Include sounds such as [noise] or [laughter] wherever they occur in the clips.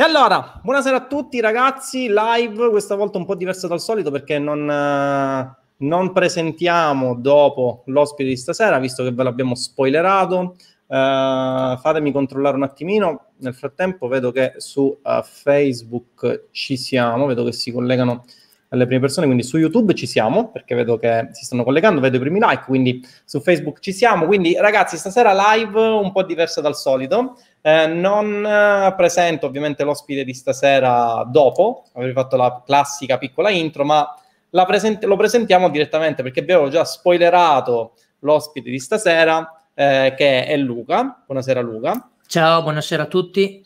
E allora, buonasera a tutti ragazzi, live, questa volta un po' diversa dal solito perché non, eh, non presentiamo dopo l'ospite di stasera, visto che ve l'abbiamo spoilerato. Uh, fatemi controllare un attimino. Nel frattempo vedo che su uh, Facebook ci siamo, vedo che si collegano alle prime persone, quindi su YouTube ci siamo, perché vedo che si stanno collegando, vedo i primi like, quindi su Facebook ci siamo. Quindi ragazzi, stasera live un po' diversa dal solito. Eh, non eh, presento ovviamente l'ospite di stasera dopo, avrei fatto la classica piccola intro, ma present- lo presentiamo direttamente perché abbiamo già spoilerato l'ospite di stasera, eh, che è Luca. Buonasera Luca. Ciao, buonasera a tutti.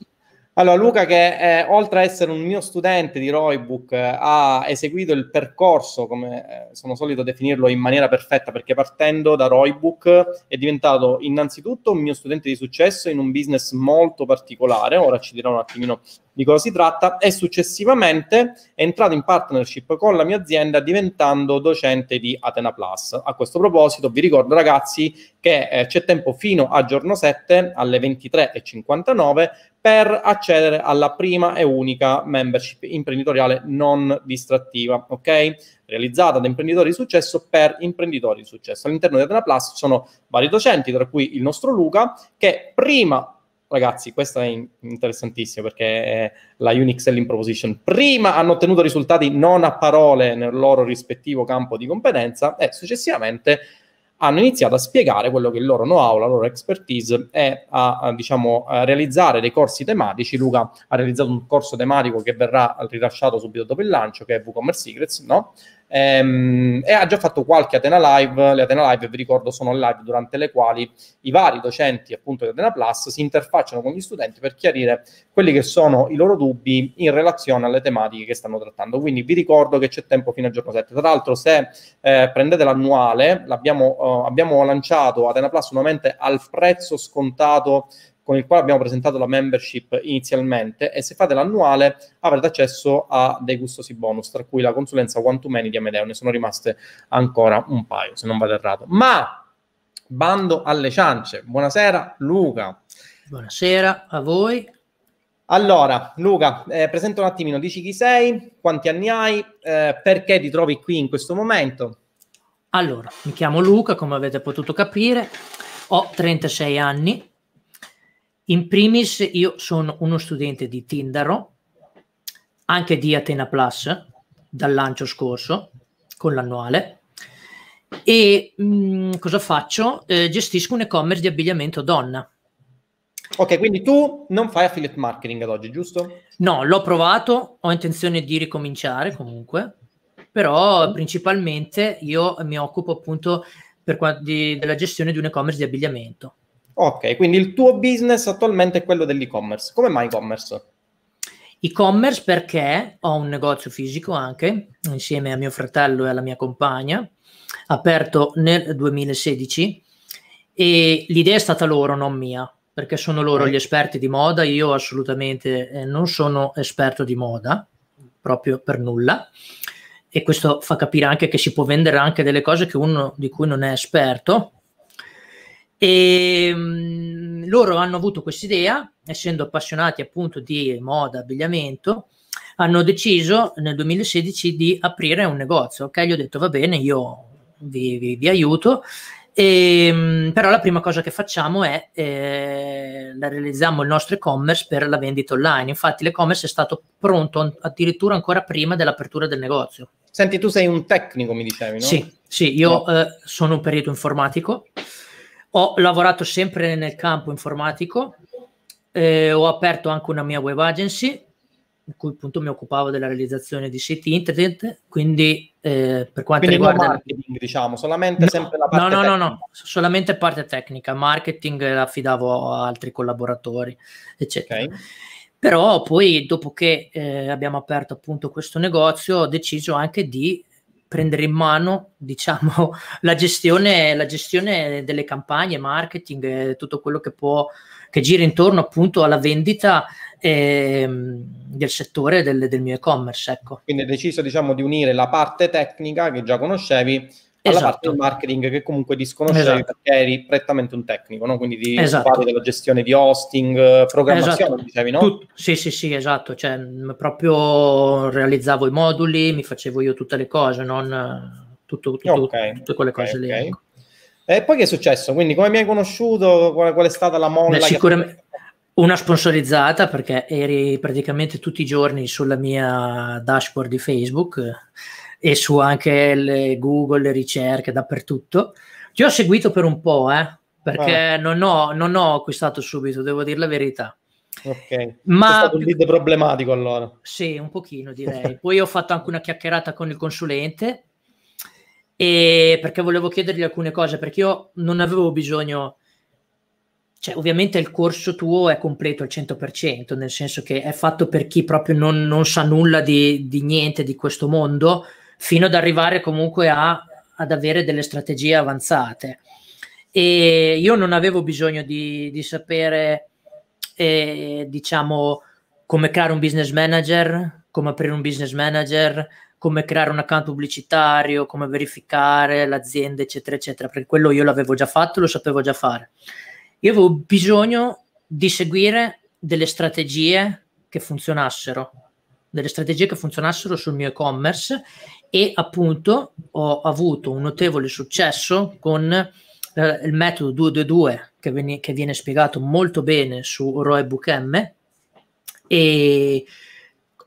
Allora, Luca, che eh, oltre a essere un mio studente di Roybook, eh, ha eseguito il percorso, come eh, sono solito definirlo, in maniera perfetta, perché partendo da Roybook è diventato innanzitutto un mio studente di successo in un business molto particolare, ora ci dirò un attimino di cosa si tratta, e successivamente è entrato in partnership con la mia azienda diventando docente di Atena Plus. A questo proposito vi ricordo ragazzi che eh, c'è tempo fino a giorno 7 alle 23.59 per accedere alla prima e unica membership imprenditoriale non distrattiva, ok? Realizzata da imprenditori di successo per imprenditori di successo. All'interno di Atena Plus ci sono vari docenti, tra cui il nostro Luca, che prima ragazzi, questo è interessantissimo perché è la Unique Selling Proposition. Prima hanno ottenuto risultati non a parole nel loro rispettivo campo di competenza e successivamente hanno iniziato a spiegare quello che è il loro know-how, la loro expertise e a, a, diciamo, a realizzare dei corsi tematici. Luca ha realizzato un corso tematico che verrà rilasciato subito dopo il lancio, che è WooCommerce Secrets, no? Ehm, e ha già fatto qualche Atena Live. Le Atena Live, vi ricordo, sono live durante le quali i vari docenti appunto di Atena Plus si interfacciano con gli studenti per chiarire quelli che sono i loro dubbi in relazione alle tematiche che stanno trattando. Quindi vi ricordo che c'è tempo fino al giorno 7. Tra l'altro, se eh, prendete l'annuale, uh, abbiamo lanciato Atena Plus nuovamente al prezzo scontato con il quale abbiamo presentato la membership inizialmente e se fate l'annuale avrete accesso a dei gustosi bonus, tra cui la consulenza one to many di Amedeo, ne sono rimaste ancora un paio, se non vado errato. Ma bando alle ciance. Buonasera Luca. Buonasera a voi. Allora, Luca, eh, presenta un attimino, dici chi sei, quanti anni hai, eh, perché ti trovi qui in questo momento? Allora, mi chiamo Luca, come avete potuto capire, ho 36 anni, in primis, io sono uno studente di Tindaro, anche di Atena Plus, dal lancio scorso, con l'annuale. E mh, mm, cosa faccio? Eh, gestisco un e-commerce di abbigliamento donna. Ok, quindi tu non fai affiliate marketing ad oggi, giusto? No, l'ho provato, ho intenzione di ricominciare comunque, però principalmente io mi occupo appunto di, della gestione di un e-commerce di abbigliamento. Ok, quindi il tuo business attualmente è quello dell'e-commerce. Come mai e-commerce? E-commerce perché ho un negozio fisico anche, insieme a mio fratello e alla mia compagna, aperto nel 2016 e l'idea è stata loro, non mia, perché sono loro gli esperti di moda, io assolutamente eh, non sono esperto di moda, proprio per nulla. E questo fa capire anche che si può vendere anche delle cose che uno di cui non è esperto, e mh, loro hanno avuto questa idea, essendo appassionati appunto di moda, abbigliamento, hanno deciso nel 2016 di aprire un negozio. Ok, gli ho detto va bene, io vi, vi, vi aiuto. E, mh, però la prima cosa che facciamo è eh, realizziamo il nostro e-commerce per la vendita online. Infatti, l'e-commerce è stato pronto addirittura ancora prima dell'apertura del negozio. Senti, tu sei un tecnico, mi dicevi, no? Sì, sì io no. eh, sono un perito informatico. Ho lavorato sempre nel campo informatico, eh, ho aperto anche una mia web agency in cui appunto mi occupavo della realizzazione di siti internet, quindi eh, per quanto quindi riguarda... marketing, diciamo, solamente no, sempre la parte No, no, no, no, solamente parte tecnica, marketing l'affidavo a altri collaboratori, eccetera. Okay. Però poi dopo che eh, abbiamo aperto appunto questo negozio ho deciso anche di prendere in mano diciamo [laughs] la gestione, la gestione delle campagne marketing tutto quello che può che gira intorno appunto alla vendita eh, del settore del, del mio e-commerce ecco. quindi hai deciso diciamo di unire la parte tecnica che già conoscevi alla esatto. parte del marketing che comunque disconoscevi esatto. perché eri prettamente un tecnico, no? quindi di esatto. della gestione di hosting, programmazione, esatto. dicevi, no? Tut- sì, sì, sì, esatto, cioè proprio realizzavo i moduli, mi facevo io tutte le cose, non tutto, tutto, okay. tutte quelle cose okay, lì. Okay. Ecco. E poi che è successo? Quindi come mi hai conosciuto? Qual, qual è stata la molla? Beh, sicuramente... Una sponsorizzata perché eri praticamente tutti i giorni sulla mia dashboard di Facebook e su anche le Google, le ricerche, dappertutto. Ti ho seguito per un po', eh, perché ah. non, ho, non, ho, acquistato subito, devo dire la verità. Ok, ma è stato un lead problematico allora. Sì, un pochino direi. [laughs] Poi ho fatto anche una chiacchierata con il consulente e perché volevo chiedergli alcune cose, perché io non avevo bisogno cioè, ovviamente il corso tuo è completo al 100%, nel senso che è fatto per chi proprio non, non sa nulla di, di, niente di questo mondo, fino ad arrivare comunque a, ad avere delle strategie avanzate. E io non avevo bisogno di, di sapere, eh, diciamo, come creare un business manager, come aprire un business manager, come creare un account pubblicitario, come verificare l'azienda, eccetera, eccetera, perché quello io l'avevo già fatto, lo sapevo già fare io avevo bisogno di seguire delle strategie che funzionassero, delle strategie che funzionassero sul mio e-commerce e appunto ho avuto un notevole successo con eh, il metodo 222 che, viene, che viene spiegato molto bene su Roebook M e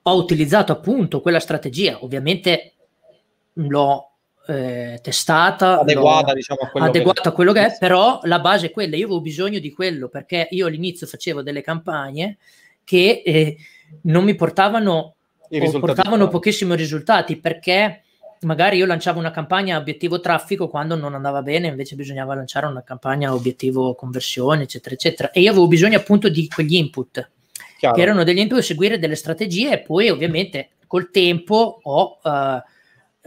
ho utilizzato appunto quella strategia, ovviamente l'ho eh, testata, adeguata, diciamo, a quello, adeguata che... a quello che è, però la base è quella. Io avevo bisogno di quello perché io all'inizio facevo delle campagne che eh, non mi portavano, portavano pochissimi risultati perché magari io lanciavo una campagna obiettivo traffico quando non andava bene, invece bisognava lanciare una campagna obiettivo conversione, eccetera, eccetera. E io avevo bisogno appunto di quegli input, Chiaro. che erano degli input, seguire delle strategie e poi ovviamente col tempo ho... Uh,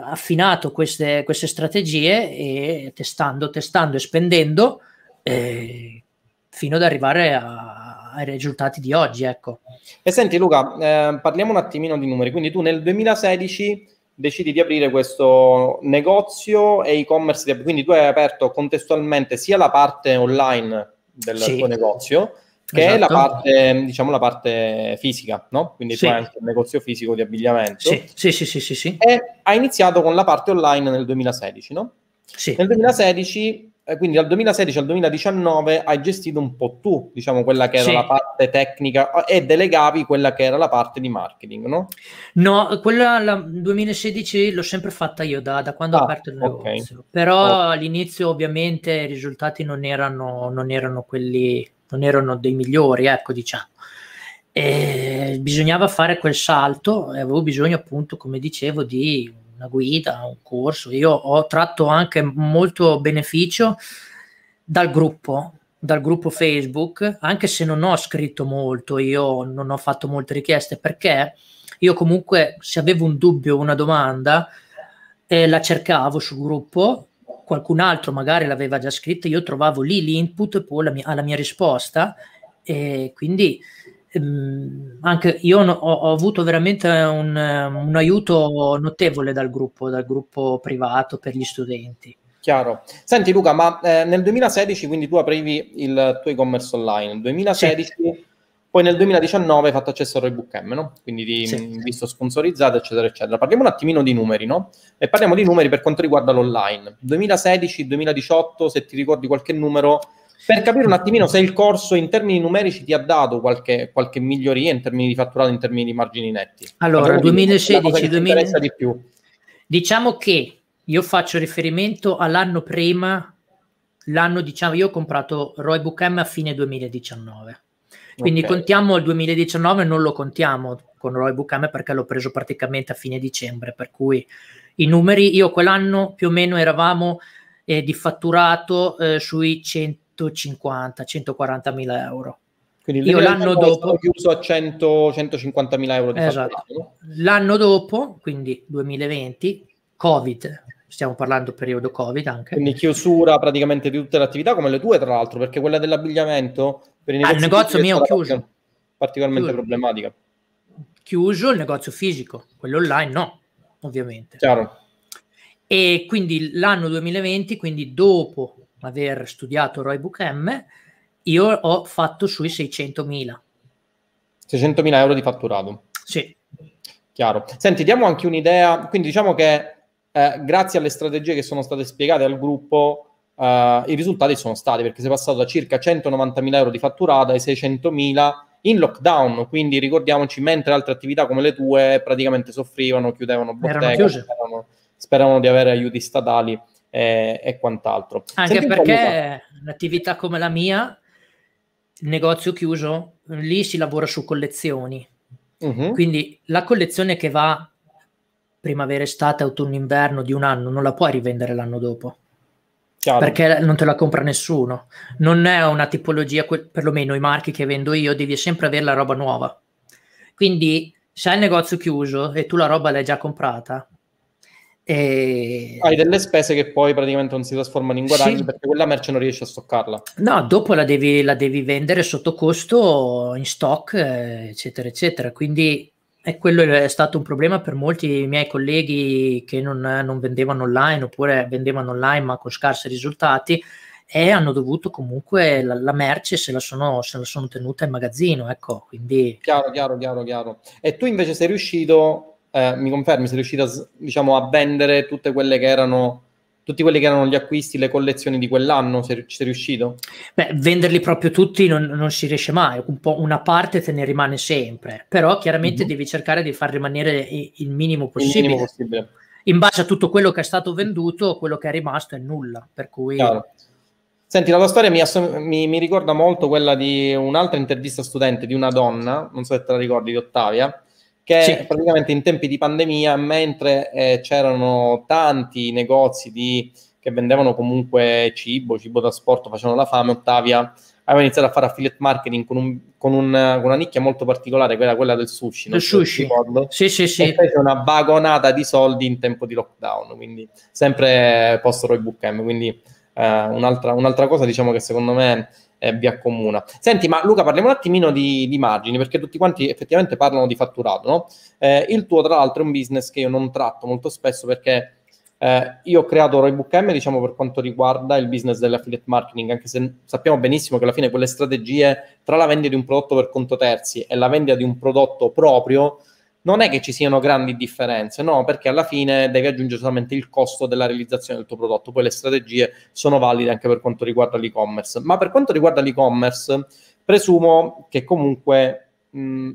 affinato queste, queste strategie e testando, testando e spendendo eh, fino ad arrivare a, ai risultati di oggi. Ecco. E senti Luca, eh, parliamo un attimino di numeri. Quindi tu nel 2016 decidi di aprire questo negozio e e-commerce, quindi tu hai aperto contestualmente sia la parte online del sì. tuo negozio, che esatto. è la parte, diciamo, la parte fisica, no? Quindi sì. tu hai anche un negozio fisico di abbigliamento. Sì, sì, sì, sì, sì, sì. E hai iniziato con la parte online nel 2016, no? Sì. Nel 2016, eh, quindi dal 2016 al 2019 hai gestito un po' tu, diciamo, quella che era sì. la parte tecnica e delegavi quella che era la parte di marketing, no? No, quella la 2016 l'ho sempre fatta io da, da quando ah, ho aperto il negozio. Okay. Però oh. all'inizio ovviamente i risultati non erano, non erano quelli non erano dei migliori, ecco, diciamo. E bisognava fare quel salto e avevo bisogno, appunto, come dicevo, di una guida, un corso. Io ho tratto anche molto beneficio dal gruppo, dal gruppo Facebook, anche se non ho scritto molto, io non ho fatto molte richieste perché io comunque se avevo un dubbio o una domanda eh, la cercavo sul gruppo qualcun altro magari l'aveva già scritta, io trovavo lì l'input poi la mia, alla mia risposta e quindi ehm, anche io ho, ho, avuto veramente un, un, aiuto notevole dal gruppo, dal gruppo privato per gli studenti. Chiaro. Senti Luca, ma eh, nel 2016 quindi tu aprivi il tuo e-commerce online, nel 2016 sì. Poi nel 2019 hai fatto accesso al Roybook M, no? Quindi di sì. visto sponsorizzato, eccetera, eccetera. Parliamo un attimino di numeri, no? E parliamo di numeri per quanto riguarda l'online. 2016, 2018, se ti ricordi qualche numero, per capire un attimino se il corso in termini numerici ti ha dato qualche, qualche miglioria in termini di fatturato, in termini di margini netti. Allora, 2016, 2000... di più. Diciamo che io faccio riferimento all'anno prima, l'anno diciamo, io ho comprato Roybook M a fine 2019 quindi okay. contiamo il 2019, non lo contiamo con Roy Bucame perché l'ho preso praticamente a fine dicembre, per cui i numeri, io quell'anno più o meno eravamo eh, di fatturato eh, sui 150-140 mila euro. Quindi io l'anno dopo chiuso a 100, 150 mila euro di esatto. L'anno dopo, quindi 2020, Covid, stiamo parlando periodo Covid anche. Quindi chiusura praticamente di tutte le attività, come le tue tra l'altro, perché quella dell'abbigliamento per ah, il negozio mio chiuso. Particolarmente chiuso. problematica. Chiuso il negozio fisico, quello online no, ovviamente. Chiaro. E quindi l'anno 2020, quindi dopo aver studiato Roybook M, io ho fatto sui 600.000. 600.000 euro di fatturato. Sì. Chiaro. Senti, diamo anche un'idea, quindi diciamo che eh, grazie alle strategie che sono state spiegate al gruppo, eh, i risultati sono stati, perché sei passato da circa 190.000 euro di fatturata ai 600.000 in lockdown, quindi ricordiamoci, mentre altre attività come le tue praticamente soffrivano, chiudevano botteghe, speravano, speravano, di avere aiuti statali e, e quant'altro. Anche Senti perché un'attività come la mia, negozio chiuso, lì si lavora su collezioni. Uh-huh. Quindi la collezione che va primavera, estate, autunno, inverno di un anno non la puoi rivendere l'anno dopo. Chiaro. Perché non te la compra nessuno. Non è una tipologia, perlomeno i marchi che vendo io, devi sempre avere la roba nuova. Quindi se hai il negozio chiuso e tu la roba l'hai già comprata, e... Hai delle spese che poi praticamente non si trasformano in guadagni sì. perché quella merce non riesci a stoccarla. No, dopo la devi, la devi vendere sotto costo in stock, eccetera, eccetera. Quindi e quello è stato un problema per molti miei colleghi che non, non vendevano online oppure vendevano online ma con scarsi risultati e hanno dovuto comunque la, la merce se la, sono, se la sono tenuta in magazzino. Ecco, quindi... Chiaro, chiaro, chiaro, chiaro. E tu invece sei riuscito eh, mi confermi, sei riuscito a, diciamo, a vendere tutte quelle che erano tutti quelli che erano gli acquisti, le collezioni di quell'anno, sei, sei riuscito? Beh, venderli proprio tutti non, non, si riesce mai, un po' una parte te ne rimane sempre, però chiaramente mm-hmm. devi cercare di far rimanere il minimo possibile. Il minimo possibile. In base a tutto quello che è stato venduto, quello che è rimasto è nulla, per cui... Chiaro. Senti, la tua storia mi, assom- mi, mi, ricorda molto quella di un'altra intervista studente di una donna, non so se te la ricordi, di Ottavia, che sì. praticamente in tempi di pandemia, mentre eh, c'erano tanti negozi di, che vendevano comunque cibo, cibo da sport, facevano la fame, Ottavia aveva iniziato a fare affiliate marketing con, un, con, un, con una nicchia molto particolare, quella, quella del sushi. Del sushi. Sì, sì, sì. E fece una vagonata di soldi in tempo di lockdown, quindi sempre post Roy Book M, quindi eh, un'altra, un'altra cosa diciamo che secondo me eh, vi accomuna. Senti, ma Luca, parliamo un attimino di, di, margini, perché tutti quanti effettivamente parlano di fatturato, no? Eh, il tuo, tra l'altro, è un business che io non tratto molto spesso perché eh, io ho creato Roybook M, diciamo, per quanto riguarda il business dell'affiliate marketing, anche se sappiamo benissimo che alla fine quelle strategie tra la vendita di un prodotto per conto terzi e la vendita di un prodotto proprio non è che ci siano grandi differenze, no, perché alla fine devi aggiungere solamente il costo della realizzazione del tuo prodotto, poi le strategie sono valide anche per quanto riguarda l'e-commerce. Ma per quanto riguarda l'e-commerce, presumo che comunque mh,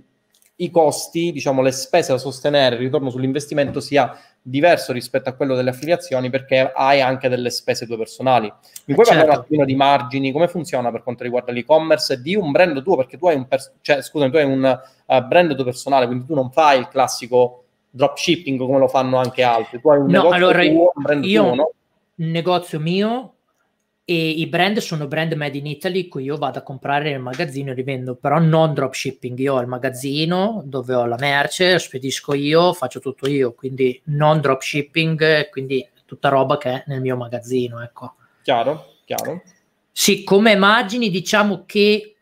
i costi, diciamo le spese da sostenere, il ritorno sull'investimento sia diverso rispetto a quello delle affiliazioni perché hai anche delle spese tue personali. Mi puoi certo. parlare un attimo di margini, come funziona per quanto riguarda l'e-commerce di un brand tuo? Perché tu hai un, pers- cioè, scusami, tu hai un uh, brand tuo personale, quindi tu non fai il classico dropshipping come lo fanno anche altri. Tu hai un no, negozio allora, tuo, un brand io, tuo, no? Un negozio mio e i brand sono brand made in Italy cui io vado a comprare nel magazzino e rivendo, però non dropshipping, io ho il magazzino dove ho la merce, spedisco io, faccio tutto io, quindi non dropshipping, quindi tutta roba che è nel mio magazzino, ecco. Chiaro, chiaro. Sì, come immagini diciamo che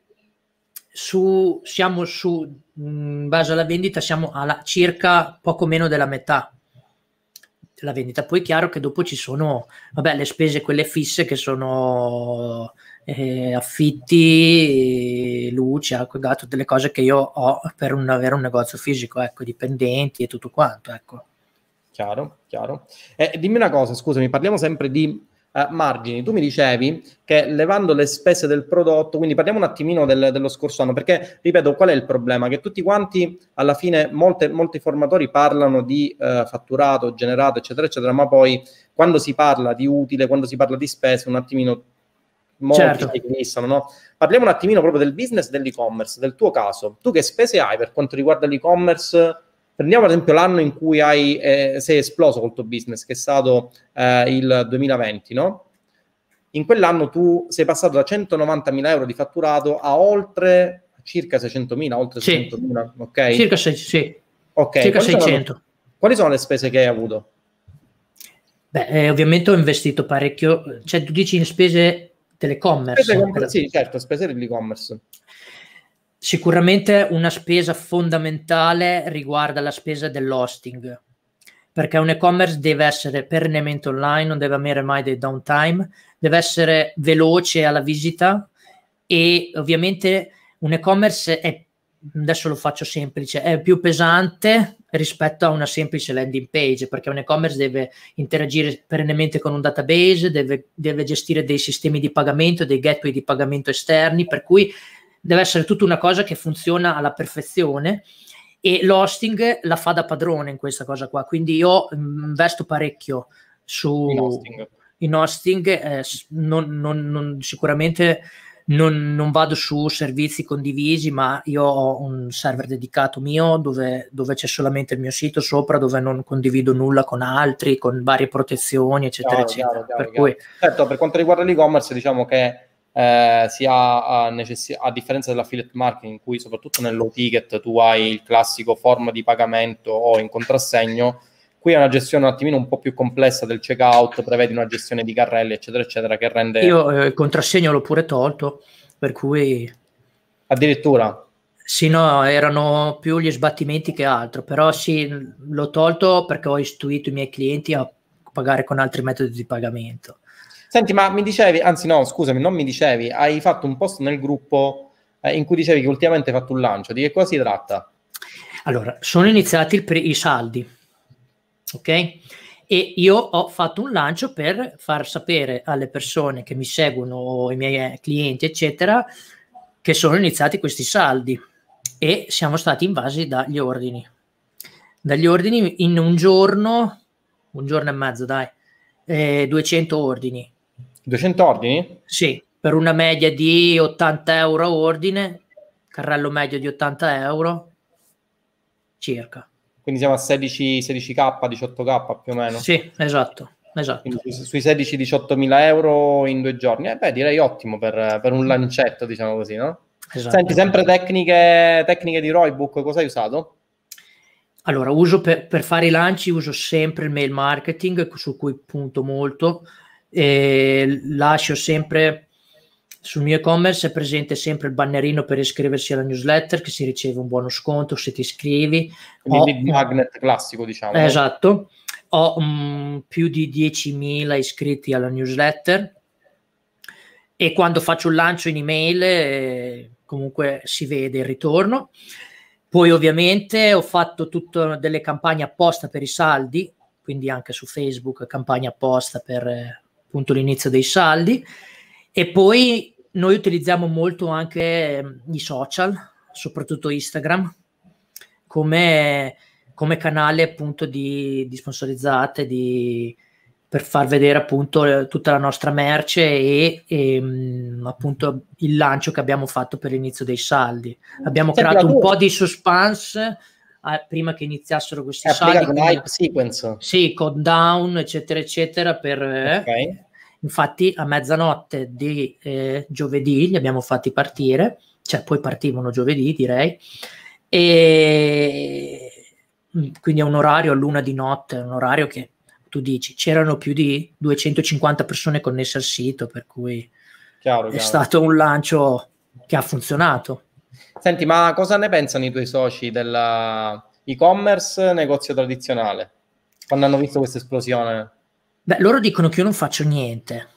su, siamo su, in base alla vendita, siamo alla circa poco meno della metà la vendita. Poi è chiaro che dopo ci sono, vabbè, le spese quelle fisse che sono eh, affitti, luce, acqua, gatto, delle cose che io ho per un, avere un negozio fisico, ecco, dipendenti e tutto quanto, ecco. Chiaro, chiaro. Eh, dimmi una cosa, scusami, parliamo sempre di Uh, margini. Tu mi dicevi che levando le spese del prodotto, quindi parliamo un attimino del, dello scorso anno, perché ripeto, qual è il problema? Che tutti quanti, alla fine, molte, molti formatori parlano di uh, fatturato, generato, eccetera, eccetera, ma poi quando si parla di utile, quando si parla di spese, un attimino molti certo. si no? Parliamo un attimino proprio del business dell'e-commerce, del tuo caso. Tu che spese hai per quanto riguarda l'e-commerce? Prendiamo ad esempio l'anno in cui hai, eh, sei esploso col tuo business, che è stato eh, il 2020, no? In quell'anno tu sei passato da 190.000 euro di fatturato a oltre circa 600.000, oltre sì. 600.000, ok? Circa, se- sì. okay. circa quali 600. Sono, quali sono le spese che hai avuto? Beh, eh, ovviamente ho investito parecchio, cioè tu dici in spese telecommerce. Spese sì, certo, spese dell'e-commerce. Sicuramente una spesa fondamentale riguarda la spesa dell'hosting, perché un e-commerce deve essere perennemente online, non deve avere mai dei downtime, deve essere veloce alla visita e ovviamente un e-commerce è adesso lo faccio semplice, è più pesante rispetto a una semplice landing page, perché un e-commerce deve interagire perennemente con un database, deve, deve, gestire dei sistemi di pagamento, dei gateway di pagamento esterni, per cui deve essere tutta una cosa che funziona alla perfezione e l'hosting la fa da padrone in questa cosa qua, quindi io investo parecchio su in hosting, in hosting eh, non, non, non, sicuramente non, non, vado su servizi condivisi, ma io ho un server dedicato mio dove, dove, c'è solamente il mio sito sopra, dove non condivido nulla con altri, con varie protezioni, eccetera, chiaro, eccetera. Chiaro, per, Cui... certo, per quanto riguarda l'e-commerce, diciamo che eh, si ha a, necess- a differenza dell'affiliate marketing, in cui soprattutto nel low ticket tu hai il classico forma di pagamento o in contrassegno Qui è una gestione un attimino un po' più complessa del checkout, prevedi una gestione di carrelli, eccetera, eccetera, che rende... Io eh, il contrassegno l'ho pure tolto, per cui... Addirittura? Sì, no, erano più gli sbattimenti che altro, però sì, l'ho tolto perché ho istruito i miei clienti a pagare con altri metodi di pagamento. Senti, ma mi dicevi, anzi no, scusami, non mi dicevi, hai fatto un post nel gruppo eh, in cui dicevi che ultimamente hai fatto un lancio, di che cosa si tratta? Allora, sono iniziati pre- i saldi ok? E io ho fatto un lancio per far sapere alle persone che mi seguono, i miei clienti, eccetera, che sono iniziati questi saldi e siamo stati invasi dagli ordini. Dagli ordini in un giorno, un giorno e mezzo, dai, eh, 200 ordini. 200 ordini? Sì, per una media di 80 euro ordine, carrello medio di 80 euro circa. Quindi siamo a 16, 16k, 18k più o meno. Sì, esatto. esatto. Quindi sui 16-18 mila euro in due giorni. Eh beh, direi ottimo per, per un lancetto, diciamo così, no? Esatto. Senti, sempre tecniche, tecniche di Roybook, cosa hai usato? Allora, uso per, per, fare i lanci uso sempre il mail marketing, su cui punto molto. E lascio sempre sul mio e-commerce è presente sempre il bannerino per iscriversi alla newsletter che si riceve un buono sconto se ti iscrivi. Quindi il magnet classico, diciamo. Esatto. Ho um, più di 10.000 iscritti alla newsletter e quando faccio un lancio in email eh, comunque si vede il ritorno. Poi ovviamente ho fatto tutte delle campagne apposta per i saldi, quindi anche su Facebook campagne apposta per eh, appunto l'inizio dei saldi e poi noi utilizziamo molto anche ehm, i social, soprattutto Instagram, come, come canale appunto di, di sponsorizzate, di, per far vedere appunto tutta la nostra merce e, e ehm, appunto il lancio che abbiamo fatto per l'inizio dei saldi. Abbiamo Senti, creato un po' di suspense eh, prima che iniziassero questi È saldi. Quindi, sequence. Sì, countdown, eccetera, eccetera, per... Eh, okay Infatti a mezzanotte di eh, giovedì li abbiamo fatti partire, cioè poi partivano giovedì direi, e mm, quindi è un orario a luna di notte, un orario che tu dici c'erano più di 250 persone connesse al sito, per cui chiaro, è chiaro. stato un lancio che ha funzionato. Senti, ma cosa ne pensano i tuoi soci dell'e-commerce negozio tradizionale? Quando hanno visto questa esplosione? Beh, loro dicono che io non faccio niente.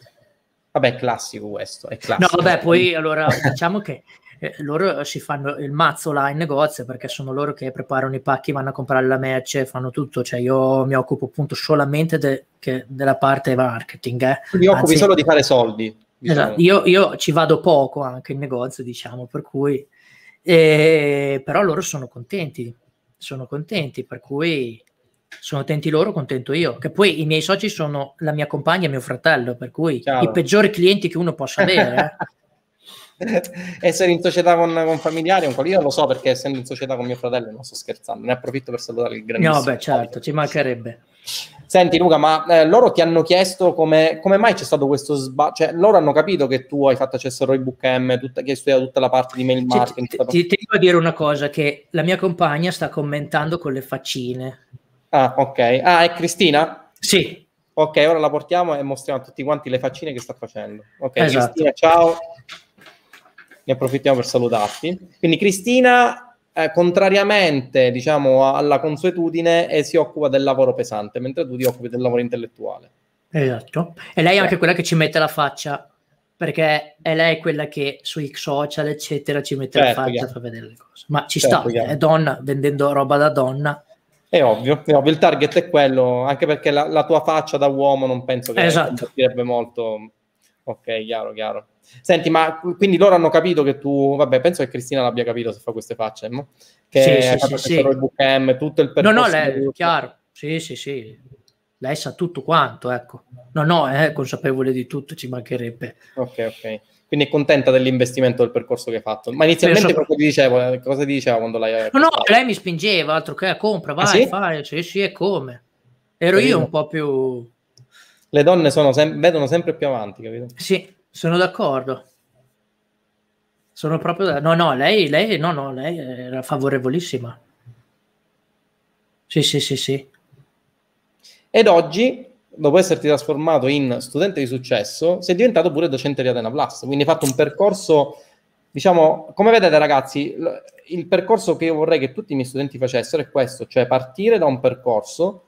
Vabbè, è classico questo. È classico. No, vabbè, poi allora diciamo che eh, loro si fanno il mazzo là in negozio perché sono loro che preparano i pacchi, vanno a comprare la merce, fanno tutto. Cioè, io mi occupo appunto solamente de- della parte marketing. Eh. Mi occupi Anzi, solo di fare soldi. Diciamo. Esatto, io, io, ci vado poco anche in negozio, diciamo, per cui. Eh, però loro sono contenti, sono contenti, per cui sono contenti loro, contento io. Che poi i miei soci sono la mia compagna e mio fratello, per cui Ciao. i peggiori clienti che uno possa avere. Eh. [laughs] Essere in società con, con familiari, un io lo so perché essendo in società con mio fratello, non sto scherzando, ne approfitto per salutare il grandissimo. No, beh, certo, ci mancherebbe. Senti Luca, ma eh, loro ti hanno chiesto come, come mai c'è stato questo sbaglio? Cioè, loro hanno capito che tu hai fatto accesso a Roybook M, tutta, che hai studiato tutta la parte di mail marketing. Ti, ti, ti, devo dire una cosa, che la mia compagna sta commentando con le faccine. Ah, ok. Ah, è Cristina? Sì. Ok, ora la portiamo e mostriamo a tutti quanti le faccine che sta facendo. Ok, esatto. Cristina, ciao. Ne approfittiamo per salutarti. Quindi Cristina eh, contrariamente diciamo alla consuetudine e si occupa del lavoro pesante, mentre tu ti occupi del lavoro intellettuale. Esatto. E lei è anche quella che ci mette la faccia, perché è lei quella che sui social, eccetera, ci mette certo, la faccia per vedere le cose. Ma ci certo, sta, chiaro. è donna, vendendo roba da donna. È ovvio, è ovvio, il target è quello, anche perché la, la tua faccia da uomo non penso che esatto. molto. Ok, chiaro, chiaro. Senti, ma quindi loro hanno capito che tu, vabbè, penso che Cristina l'abbia capito se fa queste facce, no? Che sì, sì, sì, sì. il bookcam, tutto il percorso. No, no, lei, chiaro, sì, sì, sì. Lei sa tutto quanto, ecco. No, no, è consapevole di tutto, ci mancherebbe. Ok, ok. Quindi è contenta dell'investimento del percorso che hai fatto. Ma inizialmente so... cosa ti dicevo? Eh, cosa ti diceva quando l'hai No, no, lei mi spingeva, altro che compra, vai, ah, sì? fai, sì, sì, e come. Ero io un po' più... Le donne sem- vedono sempre più avanti, capito? Sì, sono d'accordo. Sono proprio... Da... No, no, lei, lei, no, no, lei era favorevolissima. Sì, sì, sì, sì. Ed oggi, dopo esserti trasformato in studente di successo, sei diventato pure docente di Atena Plus. Quindi hai fatto un percorso, diciamo, come vedete ragazzi, il percorso che io vorrei che tutti i miei studenti facessero è questo, cioè partire da un percorso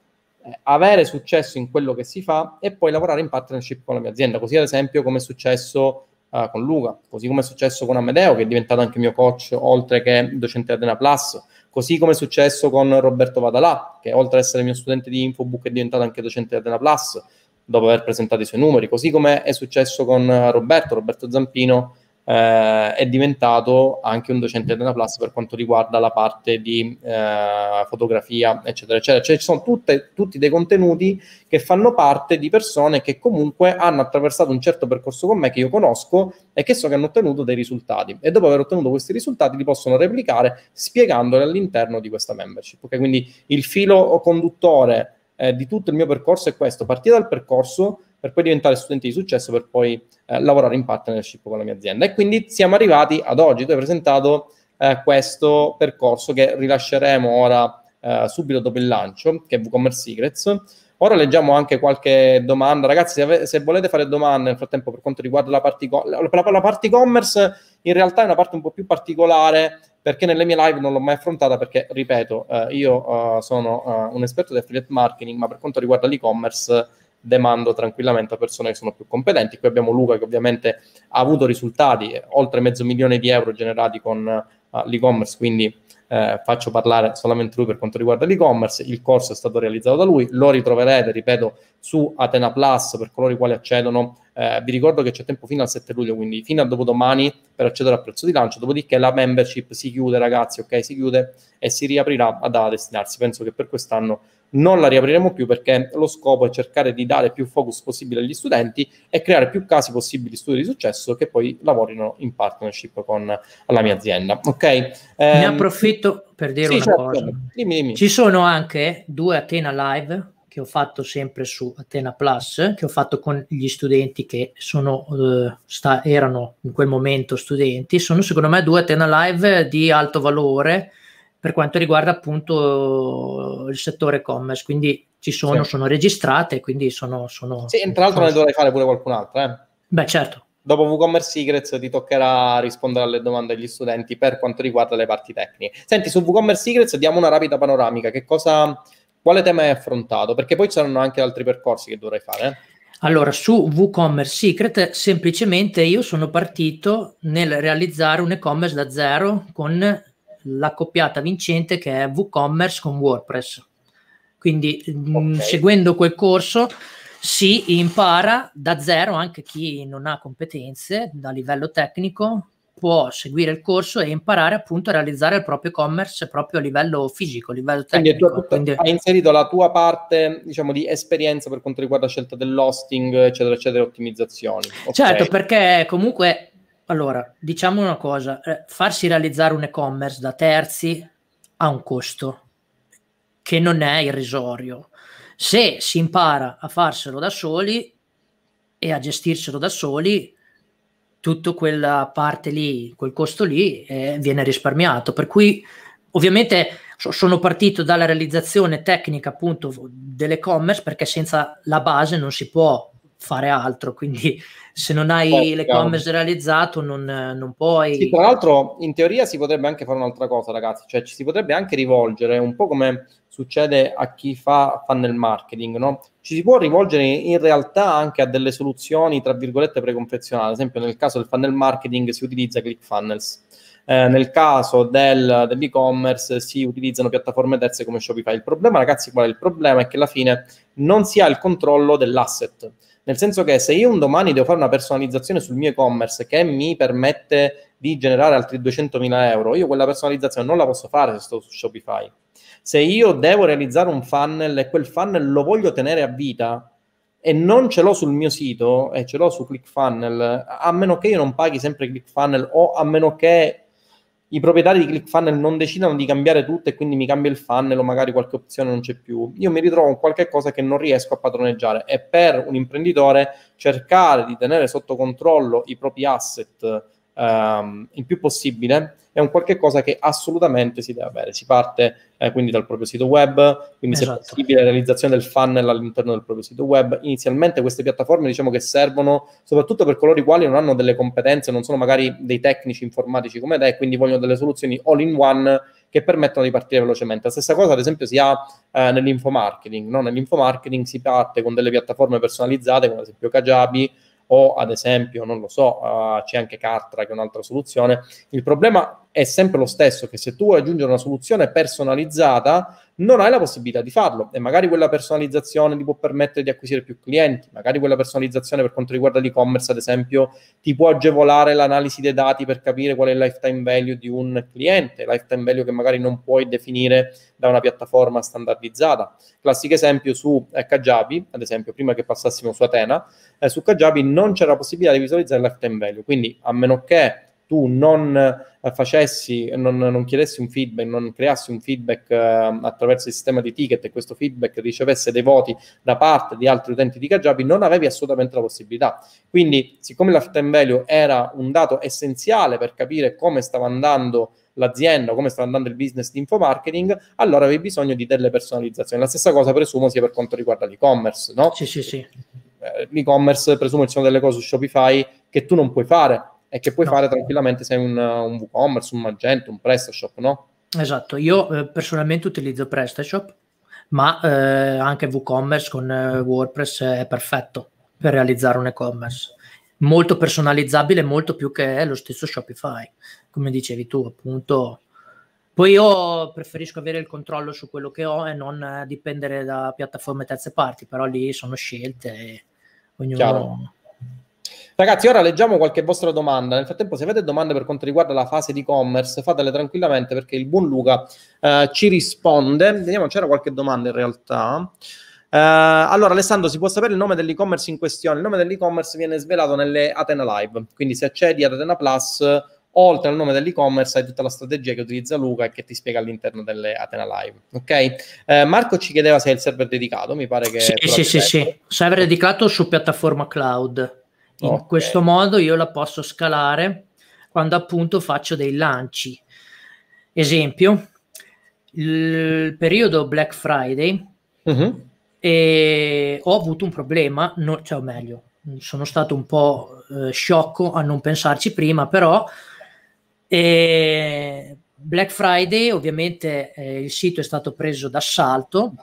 avere successo in quello che si fa e poi lavorare in partnership con la mia azienda, così ad esempio come è successo uh, con Luca, così come è successo con Amedeo che è diventato anche mio coach oltre che docente di Atena Plus, così come è successo con Roberto Vadalà che oltre ad essere mio studente di Infobook è diventato anche docente di Atena Plus dopo aver presentato i suoi numeri, così come è successo con Roberto, Roberto Zampino eh, è diventato anche un docente di Plus per quanto riguarda la parte di eh, fotografia, eccetera, eccetera. Cioè ci sono tutte, tutti dei contenuti che fanno parte di persone che comunque hanno attraversato un certo percorso con me che io conosco e che so che hanno ottenuto dei risultati. E dopo aver ottenuto questi risultati li possono replicare spiegandoli all'interno di questa membership. Okay? Quindi il filo conduttore eh, di tutto il mio percorso è questo, partire dal percorso per poi diventare studenti di successo, per poi eh, lavorare in partnership con la mia azienda. E quindi siamo arrivati ad oggi. Tu hai presentato eh, questo percorso che rilasceremo ora eh, subito dopo il lancio, che è WooCommerce Secrets. Ora leggiamo anche qualche domanda. Ragazzi, se, ave- se, volete fare domande nel frattempo per quanto riguarda la parte, co- la, la, la parte e-commerce, in realtà è una parte un po' più particolare perché nelle mie live non l'ho mai affrontata perché, ripeto, eh, io eh, sono eh, un esperto di affiliate marketing, ma per quanto riguarda l'e-commerce demando tranquillamente a persone che sono più competenti. Qui abbiamo Luca che ovviamente ha avuto risultati, eh, oltre mezzo milione di euro generati con uh, l'e-commerce, quindi eh, faccio parlare solamente lui per quanto riguarda l'e-commerce. Il corso è stato realizzato da lui, lo ritroverete, ripeto, su Atena Plus per coloro i quali accedono. Eh, vi ricordo che c'è tempo fino al 7 luglio, quindi fino a dopodomani per accedere al prezzo di lancio. Dopodiché la membership si chiude, ragazzi, ok? Si chiude e si riaprirà a destinarsi. Penso che per quest'anno non la riapriremo più perché lo scopo è cercare di dare più focus possibile agli studenti e creare più casi possibili di studio di successo che poi lavorino in partnership con la mia azienda. Ok? Eh, ne approfitto per dire sì, una certo. cosa. Dimmi, dimmi. Ci sono anche due Atena Live che ho fatto sempre su Atena Plus, che ho fatto con gli studenti che sono, uh, sta, erano in quel momento studenti. Sono secondo me due Atena Live di alto valore per quanto riguarda appunto il settore commerce, quindi ci sono, sì. sono registrate, quindi sono... sono sì, tra l'altro ne dovrai fare pure qualcun altro, eh? Beh, certo. Dopo WooCommerce Secrets ti toccherà rispondere alle domande degli studenti per quanto riguarda le parti tecniche. Senti, su WooCommerce Secrets diamo una rapida panoramica. Che cosa, quale tema hai affrontato? Perché poi c'erano anche altri percorsi che dovrai fare. Eh? Allora, su WooCommerce Secret, semplicemente io sono partito nel realizzare un e-commerce da zero con la coppiata vincente che è WooCommerce con WordPress. Quindi mm, okay. mh, seguendo quel corso si impara da zero, anche chi non ha competenze da livello tecnico può seguire il corso e imparare appunto a realizzare il proprio e-commerce proprio a livello fisico, a livello tecnico. Quindi, Quindi hai inserito la tua parte, diciamo, di esperienza per quanto riguarda la scelta dell'hosting, eccetera, eccetera, ottimizzazioni. Okay. Certo, perché comunque allora, diciamo una cosa, eh, farsi realizzare un e-commerce da terzi ha un costo che non è irrisorio. Se si impara a farselo da soli e a gestirselo da soli, tutta quella parte lì, quel costo lì eh, viene risparmiato. Per cui ovviamente so, sono partito dalla realizzazione tecnica appunto dell'e-commerce perché senza la base non si può fare altro, quindi se non hai oh, l'e-commerce realizzato non, non puoi... Sì, tra l'altro in teoria si potrebbe anche fare un'altra cosa ragazzi, cioè ci si potrebbe anche rivolgere, un po' come succede a chi fa funnel marketing, no? Ci si può rivolgere in realtà anche a delle soluzioni, tra virgolette, preconfezionate, ad esempio nel caso del funnel marketing si utilizza ClickFunnels, eh, nel caso del, dell'e-commerce si utilizzano piattaforme terze come Shopify. Il problema, ragazzi, qual è il problema? È che alla fine non si ha il controllo dell'asset. Nel senso che se io un domani devo fare una personalizzazione sul mio e-commerce che mi permette di generare altri 200.000 euro, io quella personalizzazione non la posso fare se sto su Shopify. Se io devo realizzare un funnel e quel funnel lo voglio tenere a vita e non ce l'ho sul mio sito e ce l'ho su ClickFunnel, a meno che io non paghi sempre ClickFunnel o a meno che i proprietari di ClickFunnel non decidano di cambiare tutto e quindi mi cambia il funnel o magari qualche opzione non c'è più, io mi ritrovo con qualche cosa che non riesco a padroneggiare. E per un imprenditore cercare di tenere sotto controllo i propri asset ehm, il più possibile è un qualche cosa che assolutamente si deve avere. Si parte eh, quindi dal proprio sito web, quindi esatto. se possibile la realizzazione del funnel all'interno del proprio sito web. Inizialmente queste piattaforme diciamo che servono soprattutto per coloro i quali non hanno delle competenze, non sono magari dei tecnici informatici come te, quindi vogliono delle soluzioni all in one che permettono di partire velocemente. La stessa cosa, ad esempio, si ha eh, nell'infomarketing. No? Nell'infomarketing si parte con delle piattaforme personalizzate, come ad esempio Kajabi, o ad esempio, non lo so, uh, c'è anche Cartra che è un'altra soluzione. Il problema è sempre lo stesso, che se tu vuoi aggiungere una soluzione personalizzata, non hai la possibilità di farlo e magari quella personalizzazione ti può permettere di acquisire più clienti, magari quella personalizzazione per quanto riguarda l'e-commerce, ad esempio, ti può agevolare l'analisi dei dati per capire qual è il lifetime value di un cliente, lifetime value che magari non puoi definire da una piattaforma standardizzata. Classico esempio su eh, Kajabi, ad esempio, prima che passassimo su Atena, eh, su Kajabi non c'era la possibilità di visualizzare il lifetime value, quindi a meno che tu non eh, facessi, non, non, chiedessi un feedback, non creassi un feedback eh, attraverso il sistema di ticket e questo feedback ricevesse dei voti da parte di altri utenti di Kajabi, non avevi assolutamente la possibilità. Quindi, siccome la lifetime value era un dato essenziale per capire come stava andando l'azienda, come stava andando il business di infomarketing, allora avevi bisogno di delle personalizzazioni. La stessa cosa presumo sia per quanto riguarda l'e-commerce, no? Sì, sì, sì. Eh, l'e-commerce presumo ci sono delle cose su Shopify che tu non puoi fare e che puoi no. fare tranquillamente se hai un, un WooCommerce, un Magento, un PrestaShop, no? Esatto, io eh, personalmente utilizzo PrestaShop, ma eh, anche WooCommerce con eh, WordPress è perfetto per realizzare un e-commerce. Molto personalizzabile, molto più che lo stesso Shopify, come dicevi tu, appunto. Poi io preferisco avere il controllo su quello che ho e non eh, dipendere da piattaforme terze parti, però lì sono scelte e ognuno... Chiaro Ragazzi, ora leggiamo qualche vostra domanda. Nel frattempo, se avete domande per quanto riguarda la fase di e-commerce, fatele tranquillamente perché il buon Luca eh, ci risponde. Vediamo, c'era qualche domanda in realtà. Uh, allora, Alessandro, si può sapere il nome dell'e-commerce in questione? Il nome dell'e-commerce viene svelato nelle Atena Live, quindi se accedi ad Atena Plus, oltre al nome dell'e-commerce, hai tutta la strategia che utilizza Luca e che ti spiega all'interno delle Atena Live. Ok? Uh, Marco ci chiedeva se è il server dedicato, mi pare che... Sì, sì, sì, sì, server dedicato su piattaforma cloud. In okay. questo modo io la posso scalare quando appunto faccio dei lanci. Esempio, il periodo Black Friday uh-huh. e ho avuto un problema, no, cioè o meglio, sono stato un po' eh, sciocco a non pensarci prima, però eh, Black Friday ovviamente eh, il sito è stato preso d'assalto